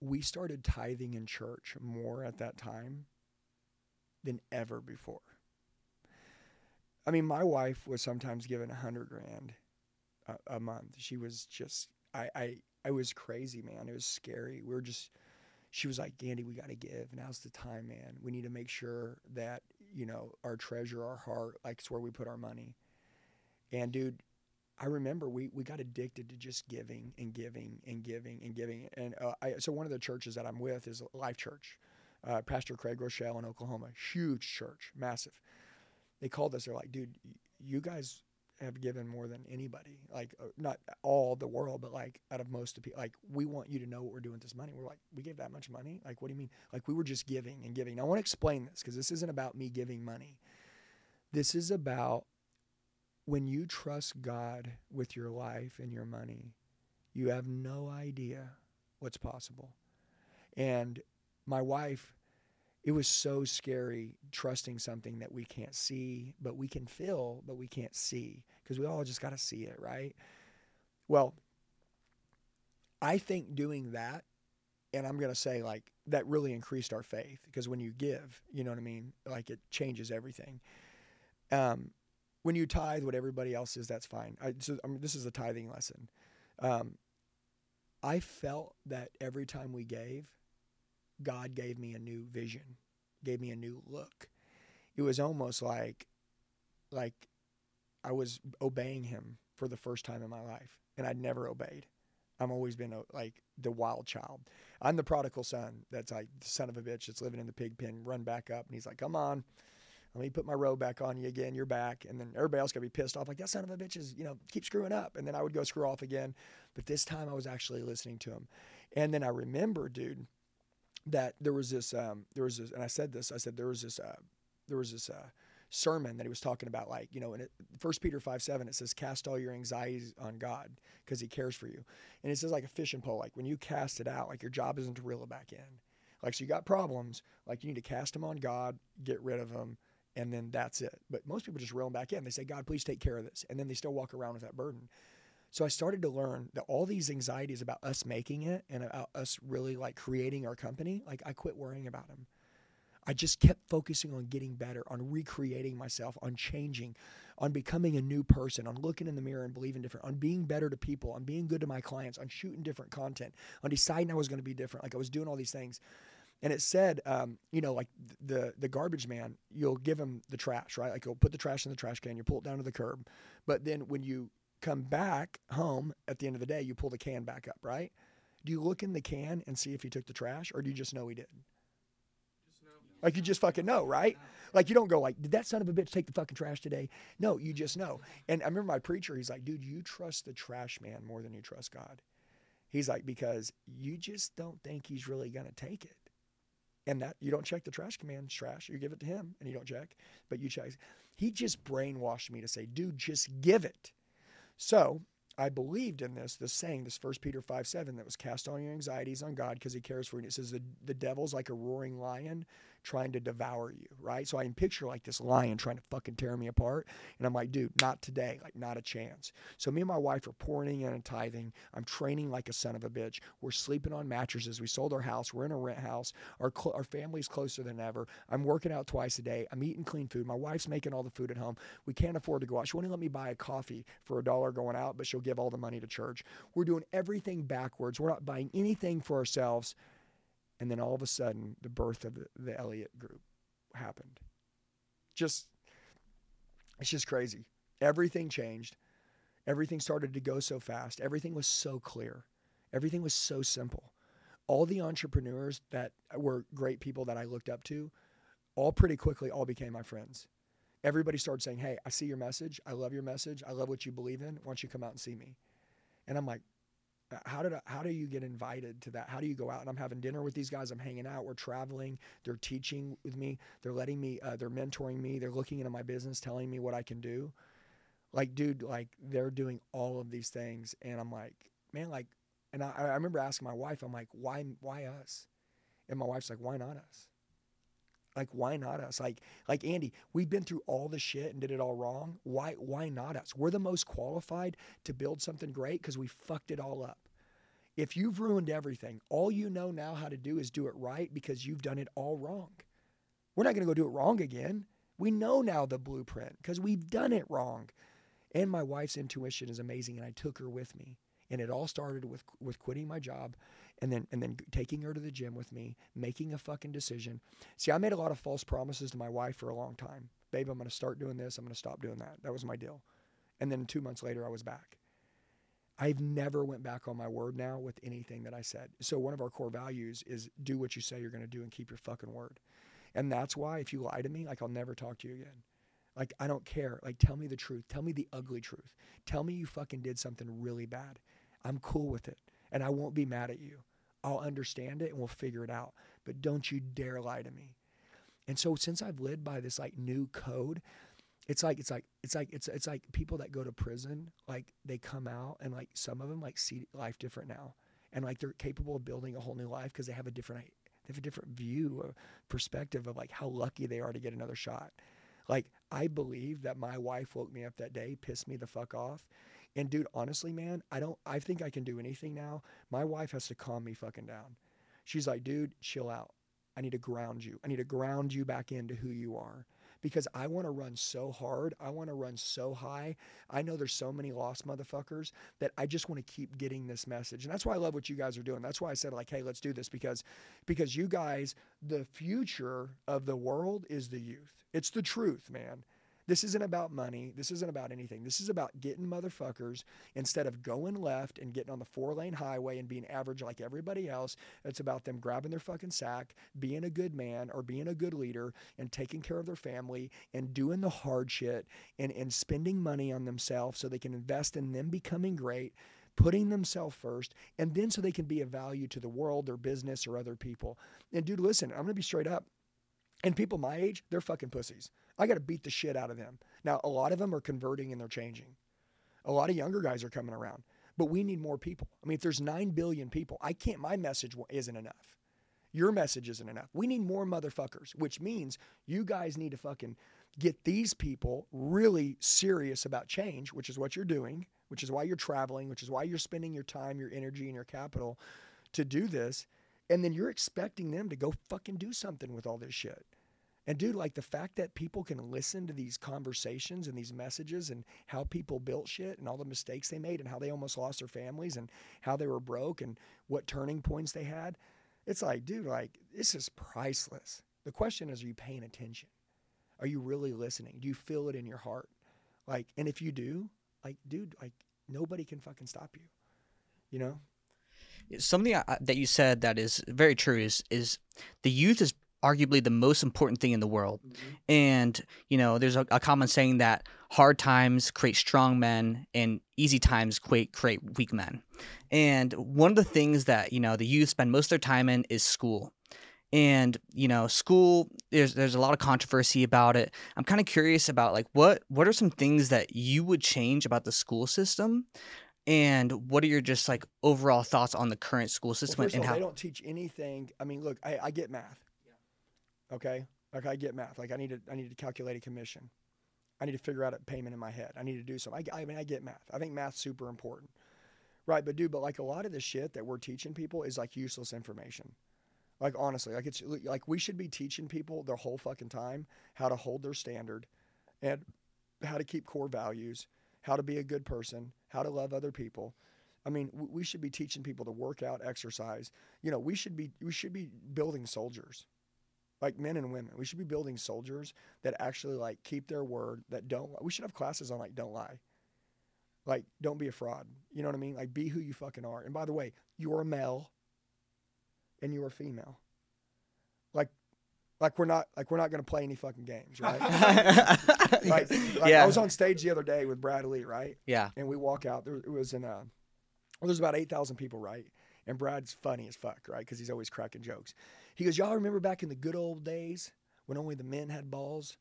we started tithing in church more at that time than ever before. I mean, my wife was sometimes given a hundred grand a, a month. She was just I, I I was crazy, man. It was scary. We were just she was like, Andy, we got to give. Now's the time, man. We need to make sure that, you know, our treasure, our heart, like it's where we put our money. And dude, I remember we, we got addicted to just giving and giving and giving and giving. And uh, I, so one of the churches that I'm with is Life Church, uh, Pastor Craig Groeschel in Oklahoma, huge church, massive. They called us. They're like, dude, you guys have given more than anybody. Like uh, not all the world, but like out of most of people. Like we want you to know what we're doing with this money. We're like, we gave that much money. Like what do you mean? Like we were just giving and giving. Now, I want to explain this because this isn't about me giving money. This is about when you trust God with your life and your money. You have no idea what's possible. And my wife it was so scary trusting something that we can't see, but we can feel, but we can't see because we all just got to see it, right? Well, I think doing that, and I'm going to say like that really increased our faith because when you give, you know what I mean? Like it changes everything. Um, when you tithe what everybody else is, that's fine. I, so I mean, this is a tithing lesson. Um, I felt that every time we gave, God gave me a new vision gave me a new look. It was almost like like I was obeying him for the first time in my life, and I'd never obeyed. I've always been a, like the wild child. I'm the prodigal son. That's like the son of a bitch that's living in the pig pen. Run back up, and he's like, "Come on, let me put my robe back on you again. You're back." And then everybody else gonna be pissed off, like that son of a bitch is, you know, keep screwing up. And then I would go screw off again. But this time I was actually listening to him, and then I remember, dude, that there was this, um, there was this, and I said this. I said there was this, uh, there was this. Uh, sermon that he was talking about like you know in first peter 5 7 it says cast all your anxieties on god because he cares for you and it says like a fishing pole like when you cast it out like your job isn't to reel it back in like so you got problems like you need to cast them on god get rid of them and then that's it but most people just reel them back in they say god please take care of this and then they still walk around with that burden so I started to learn that all these anxieties about us making it and about us really like creating our company, like I quit worrying about them. I just kept focusing on getting better, on recreating myself, on changing, on becoming a new person, on looking in the mirror and believing different, on being better to people, on being good to my clients, on shooting different content, on deciding I was going to be different. Like I was doing all these things. And it said, um, you know, like the the garbage man, you'll give him the trash, right? Like you'll put the trash in the trash can, you pull it down to the curb. But then when you come back home at the end of the day, you pull the can back up, right? Do you look in the can and see if he took the trash, or do you just know he did? Like you just fucking know, right? Like you don't go like, did that son of a bitch take the fucking trash today? No, you just know. And I remember my preacher, he's like, dude, you trust the trash man more than you trust God. He's like, because you just don't think he's really gonna take it. And that you don't check the trash man's trash, you give it to him and you don't check, but you check. He just brainwashed me to say, dude, just give it. So I believed in this, this saying, this First Peter 5 7, that was cast all your anxieties on God because he cares for you. And it says the, the devil's like a roaring lion trying to devour you, right? So I can picture like this lion trying to fucking tear me apart. And I'm like, dude, not today, like not a chance. So me and my wife are pouring in and tithing. I'm training like a son of a bitch. We're sleeping on mattresses. We sold our house. We're in a rent house. Our, cl- our family's closer than ever. I'm working out twice a day. I'm eating clean food. My wife's making all the food at home. We can't afford to go out. She won't let me buy a coffee for a dollar going out, but she'll give all the money to church. We're doing everything backwards. We're not buying anything for ourselves. And then all of a sudden, the birth of the, the Elliott group happened. Just, it's just crazy. Everything changed. Everything started to go so fast. Everything was so clear. Everything was so simple. All the entrepreneurs that were great people that I looked up to, all pretty quickly, all became my friends. Everybody started saying, Hey, I see your message. I love your message. I love what you believe in. Why don't you come out and see me? And I'm like, how did I, how do you get invited to that? How do you go out? And I'm having dinner with these guys. I'm hanging out. We're traveling. They're teaching with me. They're letting me. Uh, they're mentoring me. They're looking into my business, telling me what I can do. Like, dude, like they're doing all of these things, and I'm like, man, like, and I, I remember asking my wife, I'm like, why, why us? And my wife's like, why not us? Like, why not us? Like, like Andy, we've been through all the shit and did it all wrong. Why, why not us? We're the most qualified to build something great because we fucked it all up. If you've ruined everything, all you know now how to do is do it right because you've done it all wrong. We're not going to go do it wrong again. We know now the blueprint because we've done it wrong. And my wife's intuition is amazing, and I took her with me. And it all started with with quitting my job and then and then taking her to the gym with me, making a fucking decision. See, I made a lot of false promises to my wife for a long time. Babe, I'm going to start doing this. I'm going to stop doing that. That was my deal. And then 2 months later I was back. I've never went back on my word now with anything that I said. So one of our core values is do what you say you're going to do and keep your fucking word. And that's why if you lie to me, like I'll never talk to you again. Like I don't care. Like tell me the truth. Tell me the ugly truth. Tell me you fucking did something really bad. I'm cool with it and I won't be mad at you. I'll understand it and we'll figure it out. But don't you dare lie to me. And so since I've lived by this like new code, it's like it's like it's like it's it's like people that go to prison, like they come out and like some of them like see life different now. And like they're capable of building a whole new life because they have a different they have a different view or perspective of like how lucky they are to get another shot. Like I believe that my wife woke me up that day, pissed me the fuck off, and dude, honestly, man, I don't I think I can do anything now. My wife has to calm me fucking down. She's like, dude, chill out. I need to ground you. I need to ground you back into who you are. Because I want to run so hard. I want to run so high. I know there's so many lost motherfuckers that I just want to keep getting this message. And that's why I love what you guys are doing. That's why I said like, hey, let's do this because because you guys, the future of the world is the youth. It's the truth, man. This isn't about money. This isn't about anything. This is about getting motherfuckers instead of going left and getting on the four lane highway and being average like everybody else. It's about them grabbing their fucking sack, being a good man or being a good leader and taking care of their family and doing the hard shit and, and spending money on themselves so they can invest in them becoming great putting themselves first, and then so they can be a value to the world, their business, or other people. And dude, listen, I'm gonna be straight up. And people my age, they're fucking pussies. I got to beat the shit out of them. Now, a lot of them are converting and they're changing. A lot of younger guys are coming around, but we need more people. I mean, if there's 9 billion people, I can't, my message isn't enough. Your message isn't enough. We need more motherfuckers, which means you guys need to fucking get these people really serious about change, which is what you're doing, which is why you're traveling, which is why you're spending your time, your energy, and your capital to do this. And then you're expecting them to go fucking do something with all this shit. And dude, like the fact that people can listen to these conversations and these messages and how people built shit and all the mistakes they made and how they almost lost their families and how they were broke and what turning points they had. It's like, dude, like this is priceless. The question is, are you paying attention? Are you really listening? Do you feel it in your heart? Like, and if you do, like, dude, like nobody can fucking stop you. You know? Something I, that you said that is very true is is the youth is arguably the most important thing in the world. Mm-hmm. And, you know, there's a, a, common saying that hard times create strong men and easy times create, create weak men. And one of the things that, you know, the youth spend most of their time in is school. And, you know, school, there's there's a lot of controversy about it. I'm kind of curious about like what what are some things that you would change about the school system and what are your just like overall thoughts on the current school system well, and all, how they don't teach anything i mean look I, I get math Okay, like I get math. Like I need to I need to calculate a commission. I need to figure out a payment in my head. I need to do something. I, I mean, I get math. I think math's super important, right? But dude, but like a lot of the shit that we're teaching people is like useless information. Like honestly, like it's like we should be teaching people their whole fucking time how to hold their standard, and how to keep core values, how to be a good person, how to love other people. I mean, we should be teaching people to work out, exercise. You know, we should be we should be building soldiers like men and women. We should be building soldiers that actually like keep their word, that don't we should have classes on like don't lie. Like don't be a fraud. You know what I mean? Like be who you fucking are. And by the way, you're a male and you're a female. Like like we're not like we're not gonna play any fucking games, right? [laughs] like, like yeah. I was on stage the other day with Brad Lea, right? Yeah. And we walk out. There it was in a well, there's about eight thousand people, right? And Brad's funny as fuck, right? Because he's always cracking jokes. He goes, Y'all remember back in the good old days when only the men had balls?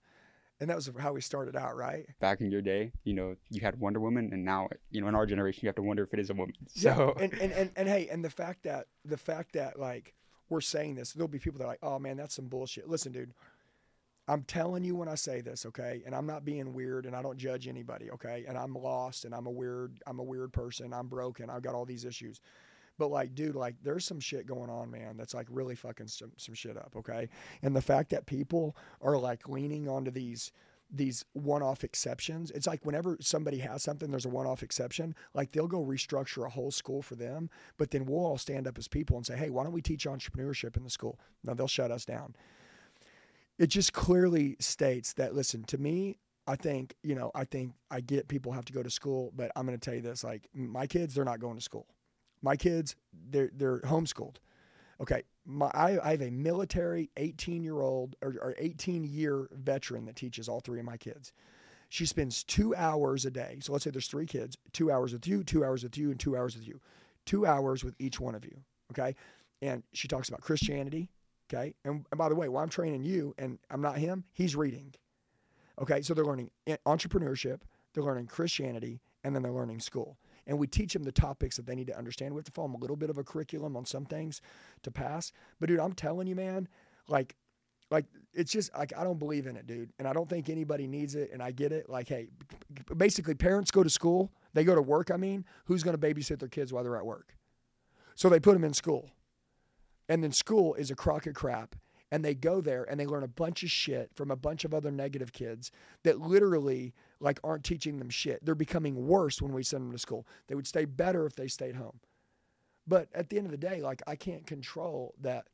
And that was how we started out, right? Back in your day, you know, you had Wonder Woman, and now, you know, in our generation, you have to wonder if it is a woman. So, yeah. and, and, and, and hey, and the fact that, the fact that, like, we're saying this, there'll be people that are like, oh man, that's some bullshit. Listen, dude, I'm telling you when I say this, okay? And I'm not being weird and I don't judge anybody, okay? And I'm lost and I'm a weird I'm a weird person. I'm broken. I've got all these issues. But like, dude, like there's some shit going on, man, that's like really fucking some, some shit up, okay? And the fact that people are like leaning onto these these one-off exceptions. It's like whenever somebody has something, there's a one-off exception. Like they'll go restructure a whole school for them, but then we'll all stand up as people and say, "Hey, why don't we teach entrepreneurship in the school?" No, they'll shut us down. It just clearly states that. Listen, to me, I think you know, I think I get people have to go to school, but I'm going to tell you this: like my kids, they're not going to school. My kids, they're they're homeschooled. Okay, my I, I have a military 18 year old or, or 18 year veteran that teaches all three of my kids. She spends two hours a day. So let's say there's three kids, two hours with you, two hours with you, and two hours with you. Two hours with each one of you. Okay. And she talks about Christianity. Okay. And, and by the way, while I'm training you and I'm not him, he's reading. Okay. So they're learning entrepreneurship, they're learning Christianity, and then they're learning school and we teach them the topics that they need to understand. We have to follow them a little bit of a curriculum on some things to pass. But dude, I'm telling you, man, like like it's just like I don't believe in it, dude. And I don't think anybody needs it. And I get it. Like, hey, basically parents go to school, they go to work, I mean, who's gonna babysit their kids while they're at work? So they put them in school. And then school is a crock of crap. And they go there and they learn a bunch of shit from a bunch of other negative kids that literally like aren't teaching them shit. They're becoming worse when we send them to school. They would stay better if they stayed home. But at the end of the day, like I can't control that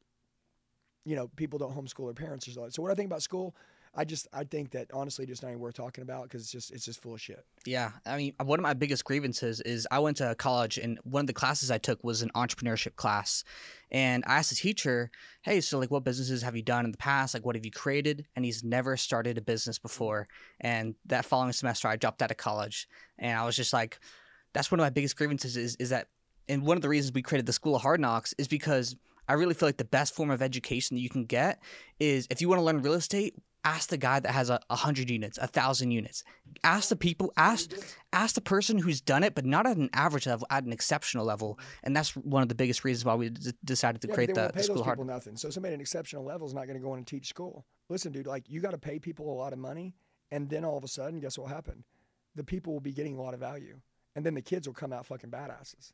you know, people don't homeschool their parents or something. So what I think about school, I just I think that honestly just not even worth talking about because it's just it's just full of shit. Yeah, I mean, one of my biggest grievances is I went to college and one of the classes I took was an entrepreneurship class, and I asked the teacher, "Hey, so like, what businesses have you done in the past? Like, what have you created?" And he's never started a business before. And that following semester, I dropped out of college, and I was just like, "That's one of my biggest grievances is is that." And one of the reasons we created the School of Hard Knocks is because I really feel like the best form of education that you can get is if you want to learn real estate, ask the guy that has a, a hundred units, a thousand units. Ask the people, ask ask the person who's done it, but not at an average level, at an exceptional level. And that's one of the biggest reasons why we d- decided to Yeah, create the, the school hard. nothing. So somebody at an exceptional level is not going to go in and teach school. Listen, dude, like you got to pay people a lot of money, and then all of a sudden, guess what happened? The people will be getting a lot of value, and then the kids will come out fucking badasses.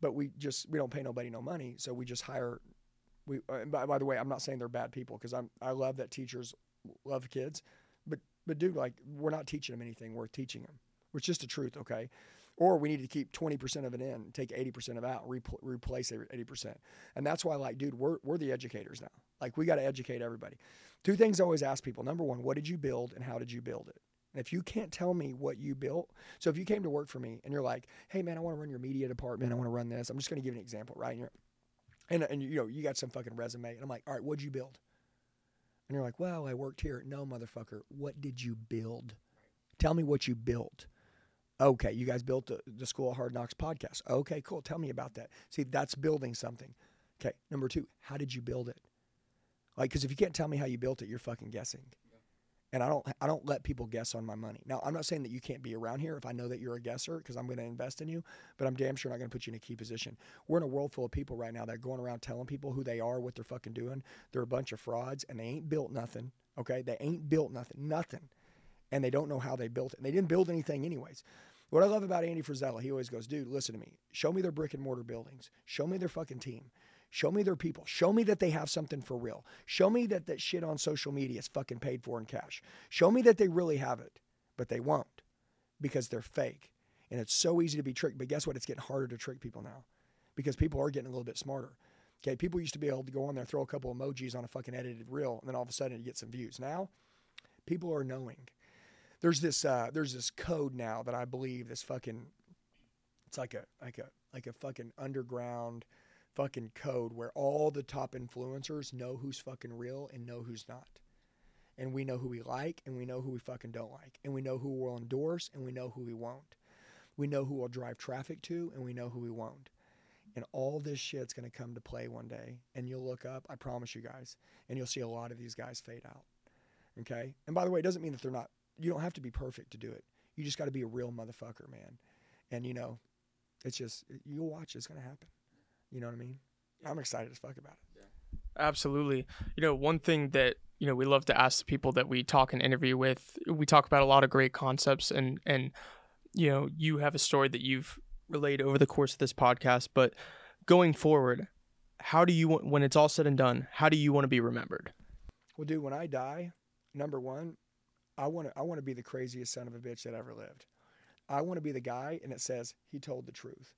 But we just we don't pay nobody no money, so we just hire. We uh, by, by the way, I'm not saying they're bad people because I'm I love that teachers love kids, but but dude, like we're not teaching them anything worth teaching them. It's just the truth, okay? Or we need to keep 20% of it in, take 80% of out, repl- replace 80%. And that's why, like, dude, we're, we're the educators now. Like, we got to educate everybody. Two things I always ask people. Number one, what did you build and how did you build it? And if you can't tell me what you built, so if you came to work for me and you're like, hey, man, I want to run your media department, I want to run this, I'm just going to give an example, right? And, you're, and, and you know, you got some fucking resume. And I'm like, all right, what'd you build? And you're like, well, I worked here. No, motherfucker, what did you build? Tell me what you built. Okay, you guys built the, the School of Hard Knocks podcast. Okay, cool. Tell me about that. See, that's building something. Okay, number two, how did you build it? Like, because if you can't tell me how you built it, you're fucking guessing. And I don't, I don't let people guess on my money. Now, I'm not saying that you can't be around here if I know that you're a guesser, because I'm going to invest in you. But I'm damn sure not going to put you in a key position. We're in a world full of people right now that are going around telling people who they are, what they're fucking doing. They're a bunch of frauds, and they ain't built nothing. Okay, they ain't built nothing, nothing, and they don't know how they built it. And they didn't build anything anyways. What I love about Andy Frisella, he always goes, dude, listen to me. Show me their brick and mortar buildings. Show me their fucking team. Show me their people. Show me that they have something for real. Show me that that shit on social media is fucking paid for in cash. Show me that they really have it, but they won't because they're fake. And it's so easy to be tricked. But guess what? It's getting harder to trick people now because people are getting a little bit smarter. Okay, people used to be able to go on there, throw a couple emojis on a fucking edited reel, and then all of a sudden you get some views. Now, people are knowing there's this uh, there's this code now that I believe this fucking it's like a like a like a fucking underground fucking code where all the top influencers know who's fucking real and know who's not. And we know who we like and we know who we fucking don't like. And we know who we'll endorse and we know who we won't. We know who we'll drive traffic to and we know who we won't. And all this shit's to come to play one day. And you'll look up, I promise you guys, and you'll see a lot of these guys fade out. Okay? And by the way, it doesn't mean that they're not you don't have to be perfect to do it. You just got to be a real motherfucker, man. And you know, it's just you'll watch. It's gonna happen. You know what I mean? I'm excited as fuck about it. Absolutely. You know, one thing that you know we love to ask the people that we talk and interview with. We talk about a lot of great concepts, and and you know, you have a story that you've relayed over the course of this podcast. But going forward, how do you want when it's all said and done? How do you want to be remembered? Well, dude, when I die, number one, I want to I want to be the craziest son of a bitch that ever lived. I want to be the guy, and it says he told the truth,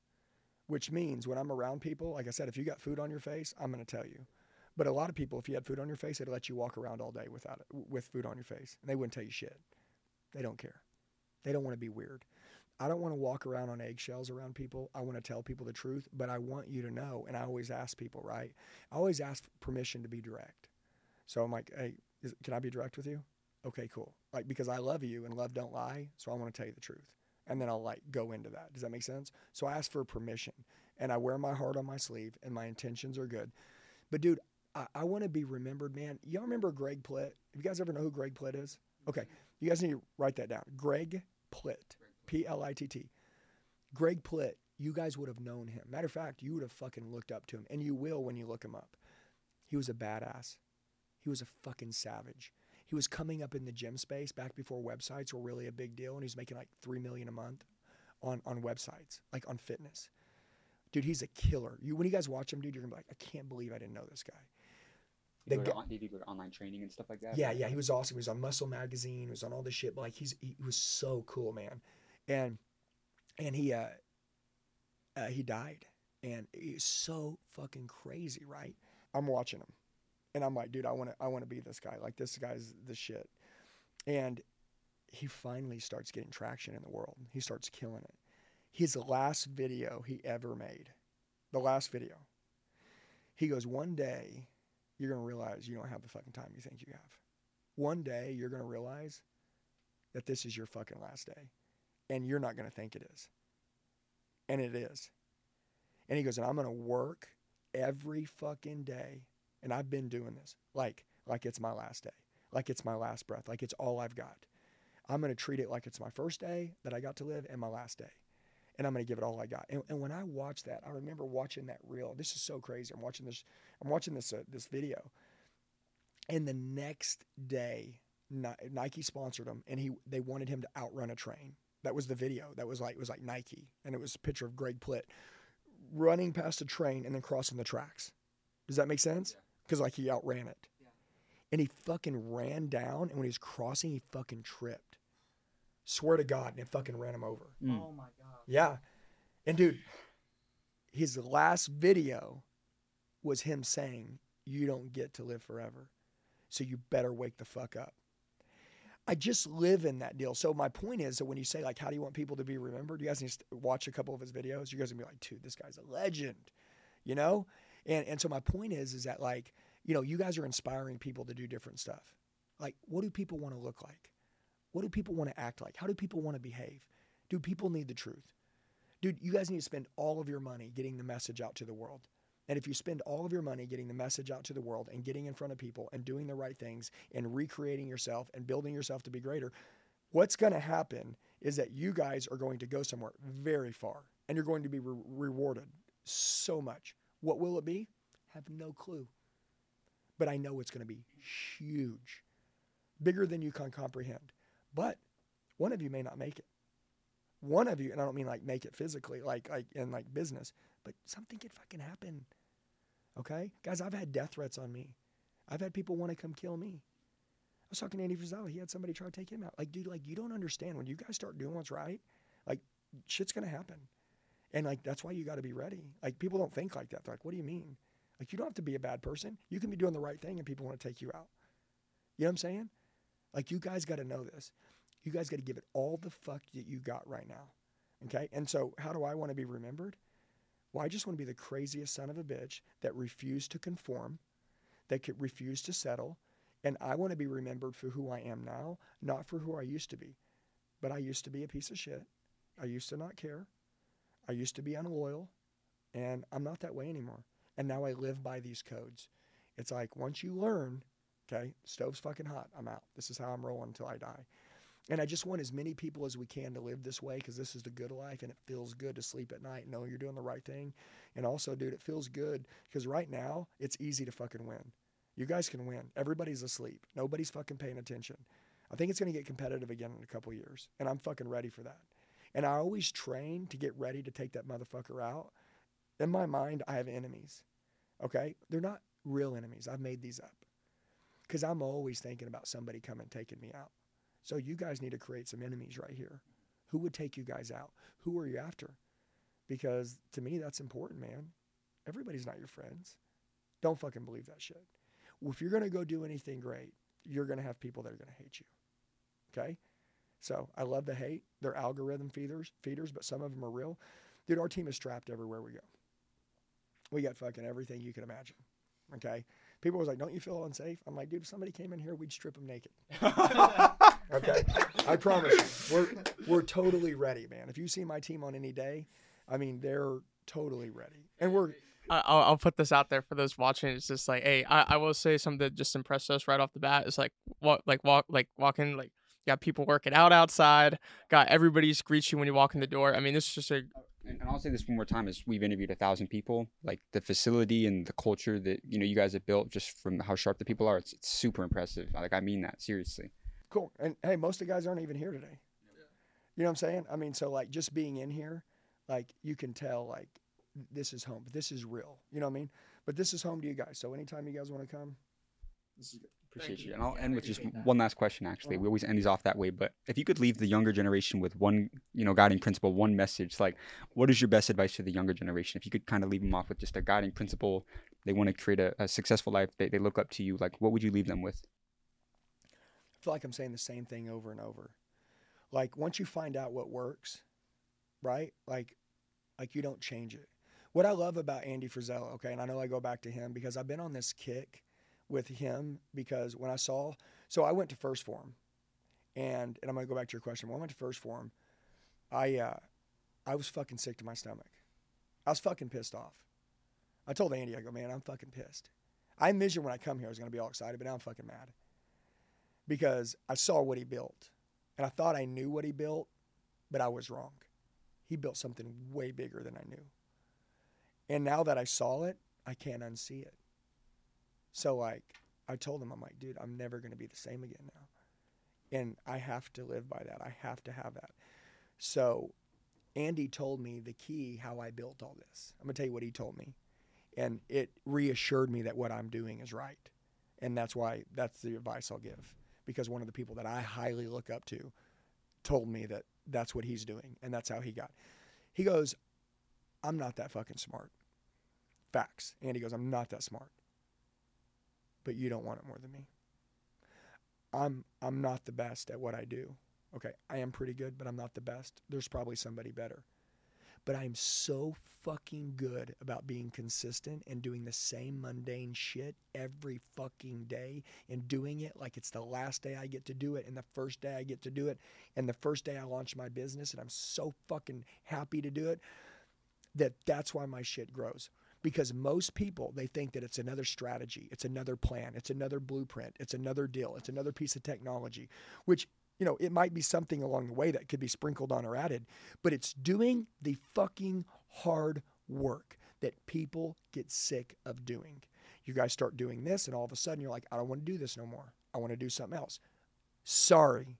which means when I'm around people, like I said, if you got food on your face, I'm going to tell you. But a lot of people, if you had food on your face, they'd let you walk around all day without it, with food on your face, and they wouldn't tell you shit. They don't care. They don't want to be weird. I don't want to walk around on eggshells around people. I want to tell people the truth, but I want you to know. And I always ask people, right? I always ask permission to be direct. So I'm like, hey, is, can I be direct with you? Okay, cool. Like because I love you and love don't lie, so I want to tell you the truth. And then I'll like go into that. Does that make sense? So I ask for permission and I wear my heart on my sleeve and my intentions are good. But dude, I, I want to be remembered, man. Y'all remember Greg Plitt? If you guys ever know who Greg Plitt is? Okay. You guys need to write that down. Greg Plitt. P L I T T. Greg Plitt, you guys would have known him. Matter of fact, you would have fucking looked up to him. And you will when you look him up. He was a badass. He was a fucking savage. He was coming up in the gym space back before websites were really a big deal, and he's making like three million a month on on websites, like on fitness. Dude, he's a killer. You when you guys watch him, dude, you're gonna be like, I can't believe I didn't know this guy. Did The he, go to did he do like online training and stuff like that? Yeah, yeah, he was awesome. He was on Muscle Magazine. He was on all this shit. But like, he's he was so cool, man. And and he uh, uh he died, and he's so fucking crazy, right? I'm watching him, and I'm like, dude, I want to I want to be this guy. Like this guy's the shit. And he finally starts getting traction in the world. He starts killing it. His last video he ever made, the last video. He goes, one day you're gonna realize you don't have the fucking time you think you have. One day you're gonna realize that this is your fucking last day. And you're not gonna think it is. And it is. And he goes, and I'm gonna work every fucking day. And I've been doing this like like it's my last day. Like it's my last breath. Like it's all I've got. I'm gonna treat it like it's my first day that I got to live and my last day. And I'm gonna give it all I got. And, and when I watched that, I remember watching that reel. This is so crazy. I'm watching this. I'm watching this uh, this video. And the next day, Nike sponsored him, and he they wanted him to outrun a train. That was the video. That was like it was like Nike, and it was a picture of Greg Plitt running past a train and then crossing the tracks. Does that make sense? Because like he outran it, and he fucking ran down, and when he was crossing, he fucking tripped. Swear to God, and it fucking ran him over. Mm. Oh my god. Yeah. And dude, his last video was him saying, You don't get to live forever. So you better wake the fuck up. I just live in that deal. So my point is that when you say like, how do you want people to be remembered? You guys need to watch a couple of his videos. You guys are gonna be like, dude, this guy's a legend, you know? And and so my point is, is that like, you know, you guys are inspiring people to do different stuff. Like, what do people want to look like? What do people want to act like? How do people want to behave? Do people need the truth? Dude, you guys need to spend all of your money getting the message out to the world. And if you spend all of your money getting the message out to the world and getting in front of people and doing the right things and recreating yourself and building yourself to be greater, what's going to happen is that you guys are going to go somewhere very far and you're going to be re- rewarded so much. What will it be? Have no clue. But I know it's going to be huge, bigger than you can comprehend. But one of you may not make it one of you, and I don't mean like make it physically, like like in like business, but something could fucking happen. Okay, guys, I've had death threats on me. I've had people want to come kill me. I was talking to Andy Frisella. He had somebody try to take him out. Like, dude, like you don't understand when you guys start doing what's right, like shit's gonna happen, and like that's why you got to be ready. Like people don't think like that. They're like, what do you mean? Like you don't have to be a bad person. You can be doing the right thing, and people want to take you out. You know what I'm saying? Like you guys got to know this you guys got to give it all the fuck that you got right now. Okay? And so, how do I want to be remembered? Well, I just want to be the craziest son of a bitch that refused to conform, that could refuse to settle, and I want to be remembered for who I am now, not for who I used to be. But I used to be a piece of shit. I used to not care. I used to be unloyal, and I'm not that way anymore. And now I live by these codes. It's like once you learn, okay, stove's fucking hot. I'm out. This is how I'm rolling until I die. And I just want as many people as we can to live this way because this is the good life and it feels good to sleep at night and know you're doing the right thing. And also, dude, it feels good because right now it's easy to fucking win. You guys can win. Everybody's asleep. Nobody's fucking paying attention. I think it's going to get competitive again in a couple years. And I'm fucking ready for that. And I always train to get ready to take that motherfucker out. In my mind, I have enemies. Okay? They're not real enemies. I've made these up because I'm always thinking about somebody coming taking me out. So you guys need to create some enemies right here. Who would take you guys out? Who are you after? Because to me, that's important, man. Everybody's not your friends. Don't fucking believe that shit. If you're going to go do anything great, you're going to have people that are going to hate you. Okay? So I love the hate. They're algorithm feeders, feeders, but some of them are real. Dude, our team is strapped everywhere we go. We got fucking everything you can imagine. Okay? People was like, "Don't you feel unsafe?" I'm like, "Dude, if somebody came in here, we'd strip them naked." [laughs] Okay, I promise you, we're we're totally ready, man. If you see my team on any day, I mean, they're totally ready, and we're I- I'll, I'll put this out there for those watching. It's just like, hey, I, I will say something that just impressed us right off the bat. It's like walk, like walk, like walking, like got people working out outside. Got everybody's greet you when you walk in the door. I mean, this is just a oh, And, and I'll say this one more time: is we've interviewed a thousand people. Like the facility and the culture that you know you guys have built, just from how sharp the people are, it's, it's super impressive. Like I mean that seriously. cool. And hey, most of the guys aren't even here today. You know what I'm saying? I mean, so like just being in here, like you can tell, like this is home. This is real. You know what I mean? But this is home to you guys. So anytime you guys want to come, Appreciate you. And I'll end with just one last question. Actually, we always end these off that way. But if you could leave the younger generation with one, you know, guiding principle, one message, like, what is your best advice to the younger generation? If you could kind of leave them off with just a guiding principle, they want to create a, a successful life, they, they look up to you. Like, what would you leave them with? I feel like I'm saying the same thing over and over. Like once you find out what works, right? Like, like you don't change it. What I love about Andy Frisella, okay, and I know I go back to him because I've been on this kick with him because when I saw, so I went to 1st Phorm, and and I'm gonna go back to your question. When I went to 1st Phorm, I uh, I was fucking sick to my stomach. I was fucking pissed off. I told Andy, I go, man, I'm fucking pissed. I envisioned when I come here, I was gonna be all excited, but now I'm fucking mad because I saw what he built, and I thought I knew what he built, but I was wrong. He built something way bigger than I knew. And now that I saw it, I can't unsee it. So like I told him, I'm like, dude, I'm never gonna be the same again now. And I have to live by that. I have to have that. So Andy told me the key how I built all this. I'm gonna tell you what he told me. And it reassured me that what I'm doing is right. And that's why that's the advice I'll give. Because one of the people that I highly look up to told me that that's what he's doing and that's how he got. He goes, I'm not that fucking smart. Facts. Andy goes, I'm not that smart but you don't want it more than me. I'm I'm not the best at what I do. Okay, I am pretty good, but I'm not the best. There's probably somebody better. But I'm so fucking good about being consistent and doing the same mundane shit every fucking day and doing it like it's the last day I get to do it and the first day I get to do it and the first day I launch my business and I'm so fucking happy to do it that that's why my shit grows because most people they think that it's another strategy it's another plan it's another blueprint it's another deal it's another piece of technology which you know it might be something along the way that could be sprinkled on or added but it's doing the fucking hard work that people get sick of doing. You guys start doing this and all of a sudden you're like i don't want to do this no more. I want to do something else. Sorry.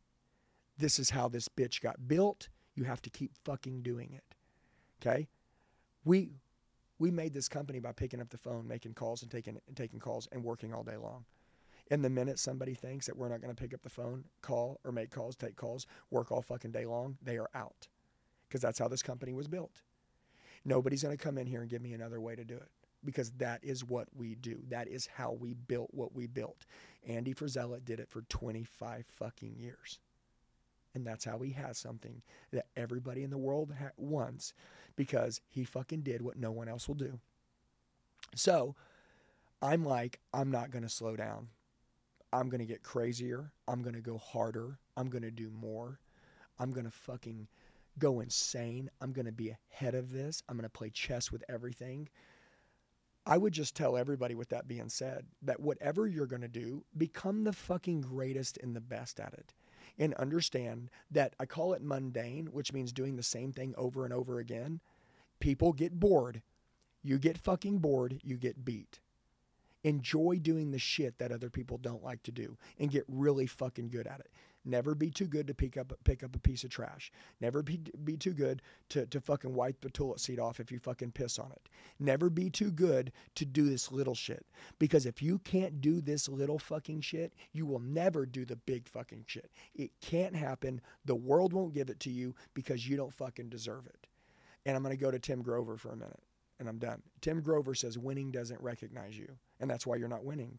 This is how this bitch got built. You have to keep fucking doing it. Okay? We we made this company by picking up the phone, making calls and taking and taking calls and working all day long. And the minute somebody thinks that we're not going to pick up the phone, call or make calls, take calls, work all fucking day long, they are out. Because that's how this company was built. Nobody's going to come in here and give me another way to do it because that is what we do. That is how we built what we built. Andy Frisella did it for 25 fucking years. And that's how he has something that everybody in the world ha- wants because he fucking did what no one else will do. So I'm like, I'm not going to slow down. I'm going to get crazier. I'm going to go harder. I'm going to do more. I'm going to fucking go insane. I'm going to be ahead of this. I'm going to play chess with everything. I would just tell everybody, with that being said, that whatever you're going to do, become the fucking greatest and the best at it and understand that I call it mundane, which means doing the same thing over and over again. People get bored. You get fucking bored, you get beat. Enjoy doing the shit that other people don't like to do and get really fucking good at it. Never be too good to pick up pick up a piece of trash. Never be, be too good to, to fucking wipe the toilet seat off if you fucking piss on it. Never be too good to do this little shit. Because if you can't do this little fucking shit, you will never do the big fucking shit. It can't happen. The world won't give it to you because you don't fucking deserve it. And I'm going to go to Tim Grover for a minute and I'm done. Tim Grover says winning doesn't recognize you, and that's why you're not winning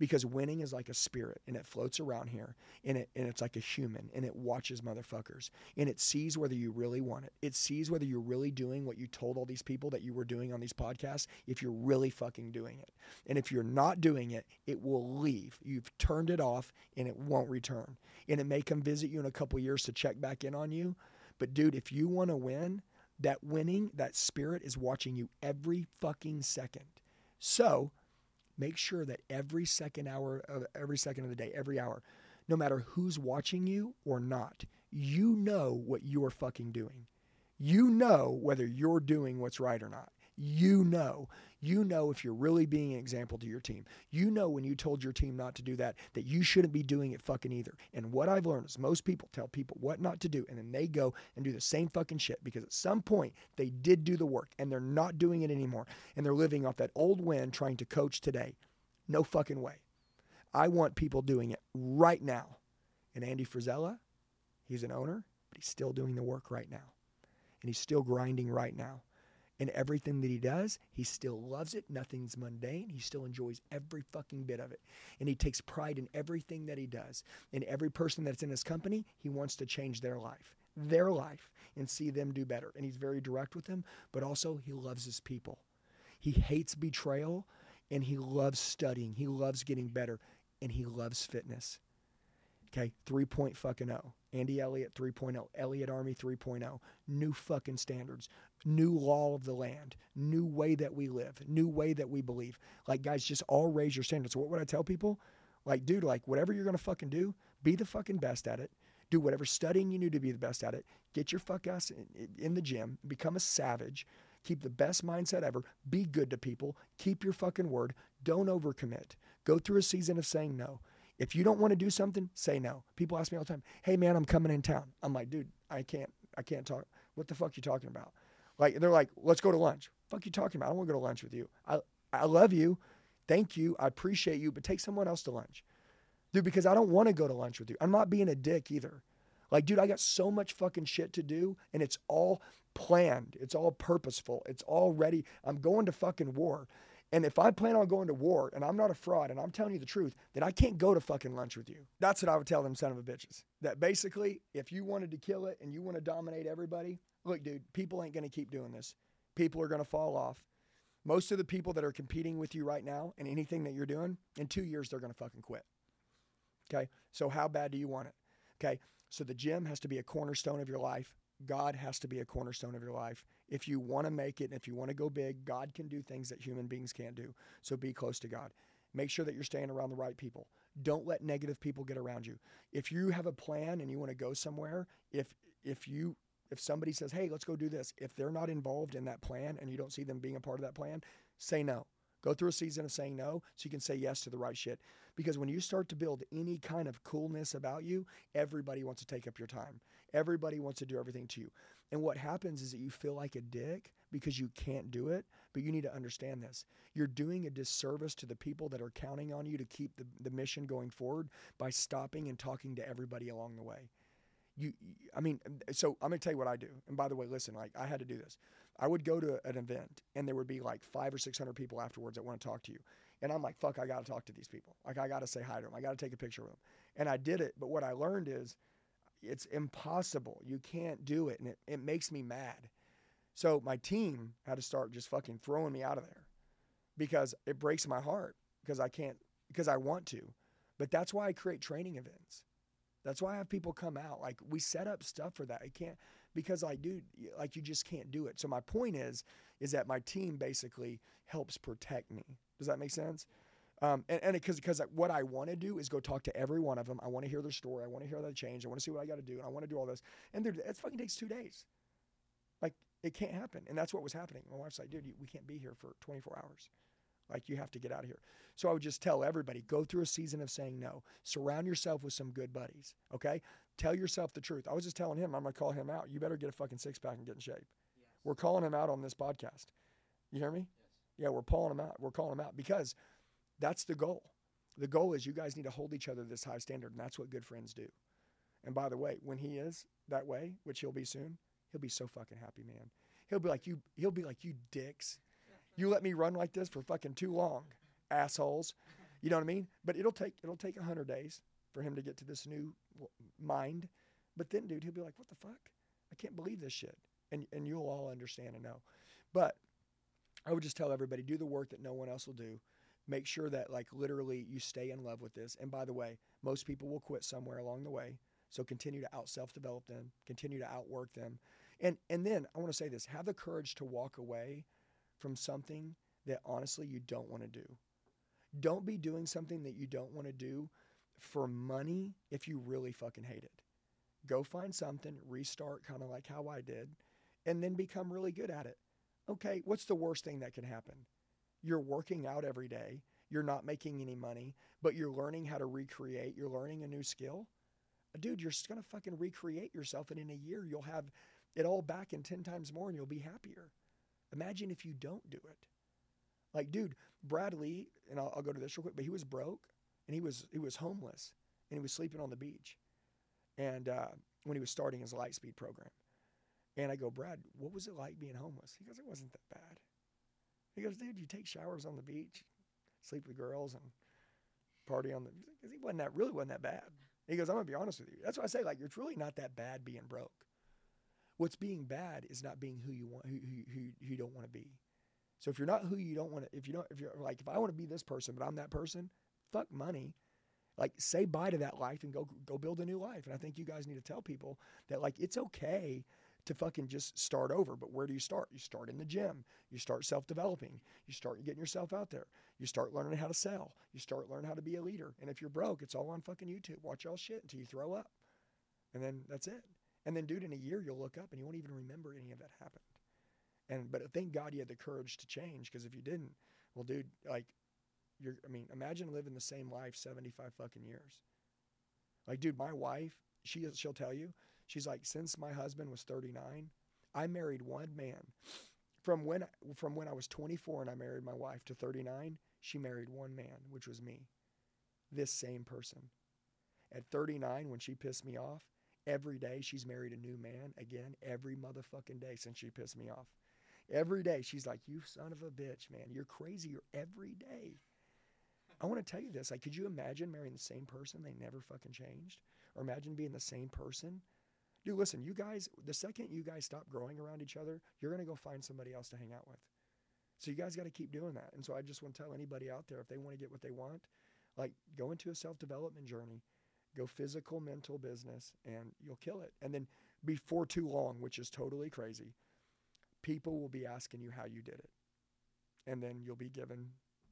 because winning is like a spirit and it floats around here and it and it's like a human and it watches motherfuckers and it sees whether you really want it. It sees whether you're really doing what you told all these people that you were doing on these podcasts if you're really fucking doing it. And if you're not doing it, it will leave. You've turned it off and it won't return. And it may come visit you in a couple years to check back in on you. But dude, if you want to win, that winning, that spirit is watching you every fucking second. So, make sure that every second hour of every second of the day, every hour, no matter who's watching you or not, you know what you're fucking doing. You know whether you're doing what's right or not. You know. You know if you're really being an example to your team. You know when you told your team not to do that, that you shouldn't be doing it fucking either. And what I've learned is most people tell people what not to do, and then they go and do the same fucking shit because at some point they did do the work and they're not doing it anymore. And they're living off that old win trying to coach today. No fucking way. I want people doing it right now. And Andy Frisella, he's an owner, but he's still doing the work right now. And he's still grinding right now. And everything that he does, he still loves it. Nothing's mundane. He still enjoys every fucking bit of it. And he takes pride in everything that he does. And every person that's in his company, he wants to change their life, their life, and see them do better. And he's very direct with them, but also he loves his people. He hates betrayal and he loves studying. He loves getting better and he loves fitness. Okay, three point fucking oh. Andy Elliott 3.0, Elliott Army 3.0, new fucking standards, new law of the land, new way that we live, new way that we believe. Like, guys, just all raise your standards. What would I tell people? Like, dude, like, whatever you're gonna fucking do, be the fucking best at it. Do whatever studying you need to be the best at it. Get your fuck ass in, in the gym, become a savage, keep the best mindset ever, be good to people, keep your fucking word, don't overcommit. Go through a season of saying no. If you don't want to do something, say no. People ask me all the time, "Hey man, I'm coming in town." I'm like, "Dude, I can't I can't talk. What the fuck you talking about?" Like they're like, "Let's go to lunch." Fuck you talking about? I don't want to go to lunch with you. I I love you. Thank you. I appreciate you, but take someone else to lunch. Dude, because I don't want to go to lunch with you. I'm not being a dick either. Like, dude, I got so much fucking shit to do and it's all planned. It's all purposeful. It's all ready. I'm going to fucking war. And if I plan on going to war and I'm not a fraud and I'm telling you the truth, then I can't go to fucking lunch with you. That's what I would tell them son of a bitches. That basically, if you wanted to kill it and you want to dominate everybody, look, dude, people ain't going to keep doing this. People are going to fall off. Most of the people that are competing with you right now and anything that you're doing, in two years, they're going to fucking quit. Okay. So, how bad do you want it? Okay. So, the gym has to be a cornerstone of your life. God has to be a cornerstone of your life. If you want to make it and if you want to go big, God can do things that human beings can't do. So be close to God. Make sure that you're staying around the right people. Don't let negative people get around you. If you have a plan and you want to go somewhere, if if you if somebody says, "Hey, let's go do this," if they're not involved in that plan and you don't see them being a part of that plan, say no. Go through a season of saying no so you can say yes to the right shit. Because when you start to build any kind of coolness about you, everybody wants to take up your time. Everybody wants to do everything to you. And what happens is that you feel like a dick because you can't do it, but you need to understand this. You're doing a disservice to the people that are counting on you to keep the, the mission going forward by stopping and talking to everybody along the way you i mean so i'm to tell you what i do. And by the way listen like i had to do this. I would go to an event and there would be like five or six hundred people afterwards that want to talk to you. And i'm like fuck i got to talk to these people. Like i got to say hi to them i got to take a picture with them and i did it but what i learned is it's impossible. You can't do it. And it, it makes me mad. So my team had to start just fucking throwing me out of there because it breaks my heart because i can't because i want to. But that's why i create training events that's why I have people come out. Like we set up stuff for that. I can't because like dude, like you just can't do it. So my point is, is that my team basically helps protect me. Does that make sense? Um, and because because what I want to do is go talk to every one of them. I want to hear their story. I want to hear that change. I want to see what I got to do. And I want to do all this. And it fucking takes two days. Like it can't happen. And that's what was happening. My wife's like, dude, we can't be here for 24 hours. Like you have to get out of here. So I would just tell everybody go through a season of saying no. Surround yourself with some good buddies. Okay. Tell yourself the truth. I was just telling him, I'm going to call him out. You better get a fucking six pack and get in shape. Yes. We're calling him out on this podcast. You hear me? Yes. Yeah, we're calling him out. We're calling him out because that's the goal. The goal is you guys need to hold each other to this high standard, and that's what good friends do. And by the way, when he is that way, which he'll be soon, he'll be so fucking happy, man. He'll be like you. He'll be like you dicks you let me run like this for fucking too long, assholes. You know what I mean? But it'll take it'll take a hundred days for him to get to this new mind. But then, dude, he'll be like, "What the fuck? I can't believe this shit," and and you'll all understand and know. But I would just tell everybody, do the work that no one else will do. Make sure that like literally you stay in love with this. And by the way, most people will quit somewhere along the way. So continue to out self develop them, continue to outwork them. And and then I want to say this, have the courage to walk away from something that honestly you don't want to do. Don't be doing something that you don't want to do for money if you really fucking hate it. Go find something, restart kind of like how I did, and then become really good at it. Okay, what's the worst thing that can happen? You're working out every day, you're not making any money, but you're learning how to recreate, you're learning a new skill. Dude, you're just gonna fucking recreate yourself, and in a year, you'll have it all back in 10 times more and you'll be happier. Imagine if you don't do it. Like, dude, Brad Lea, and I'll, I'll go to this real quick, but he was broke and he was he was homeless and he was sleeping on the beach, and uh, when he was starting his Lightspeed program, and I go, Brad, what was it like being homeless? He goes, it wasn't that bad. He goes, dude, you take showers on the beach, sleep with girls, and party on the. Because he wasn't that really wasn't that bad. He goes, I'm gonna be honest with you. That's why I say like it's really not that bad being broke. What's being bad is not being who you want, who who who, you don't want to be. So if you're not who you don't want to, if you don't, if you're like, if I want to be this person, but I'm that person, fuck money. Like say bye to that life and go go build a new life. And I think you guys need to tell people that like it's okay to fucking just start over. But where do you start? You start in the gym. You start self developing. You start getting yourself out there. You start learning how to sell. You start learning how to be a leader. And if you're broke, it's all on fucking YouTube. Watch all shit until you throw up. And then that's it. And then, dude, in a year, you'll look up and you won't even remember any of that happened. And, but thank God you had the courage to change because if you didn't, well, dude, like, you're, I mean, imagine living the same life 75 fucking years. Like, dude, my wife, she, she'll tell you, She's like, since my husband was 39, I married one man. From when from when I was 24 and I married my wife to 39, she married one man, which was me. This same person. At 39, when she pissed me off, every day she's married a new man again, every motherfucking day since she pissed me off. Every day she's like, You son of a bitch, man. You're crazy every day. I want to tell you this. Like, could you imagine marrying the same person? They never fucking changed. Or imagine being the same person Dude, listen, you guys, the second you guys stop growing around each other, you're going to go find somebody else to hang out with. So you guys got to keep doing that. And so I just want to tell anybody out there if they want to get what they want, like go into a self development journey, go physical, mental business, and you'll kill it. And then before too long, which is totally crazy, people will be asking you how you did it. And then you'll be given,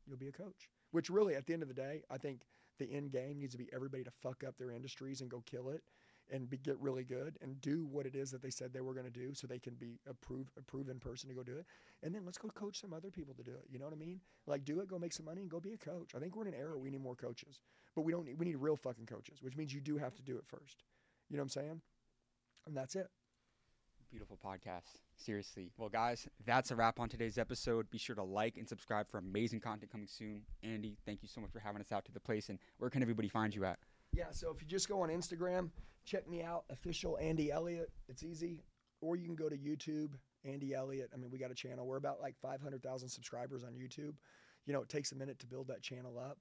you'll be a coach. Which really, at the end of the day, I think the end game needs to be everybody to fuck up their industries and go kill it and be, get really good and do what it is that they said they were going to do so they can be a, prove, a proven person to go do it. And then let's go coach some other people to do it. You know what I mean? Like do it, go make some money and go be a coach. I think we're in an era we need more coaches, but we don't need, we need real fucking coaches, which means you do have to do it first. You know what I'm saying? And that's it. Beautiful podcast. Seriously. Well, guys, that's a wrap on today's episode. Be sure to like and subscribe for amazing content coming soon. Andy, thank you so much for having us out to the place. And where can everybody find you at? Yeah, so if you just go on Instagram, check me out, official Andy Elliott. It's easy. Or you can go to YouTube, Andy Elliott. I mean, we got a channel. We're about like 500,000 subscribers on YouTube. You know, it takes a minute to build that channel up.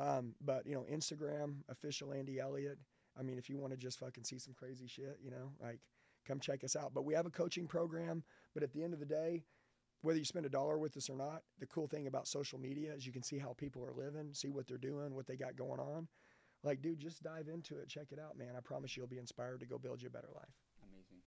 Um, but, you know, Instagram, official Andy Elliott. I mean, if you want to just fucking see some crazy shit, you know, like come check us out. But we have a coaching program. But at the end of the day, whether you spend a dollar with us or not, the cool thing about social media is you can see how people are living, see what they're doing, what they got going on like, dude, just dive into it. Check it out, man. I promise you'll be inspired to go build you a better life.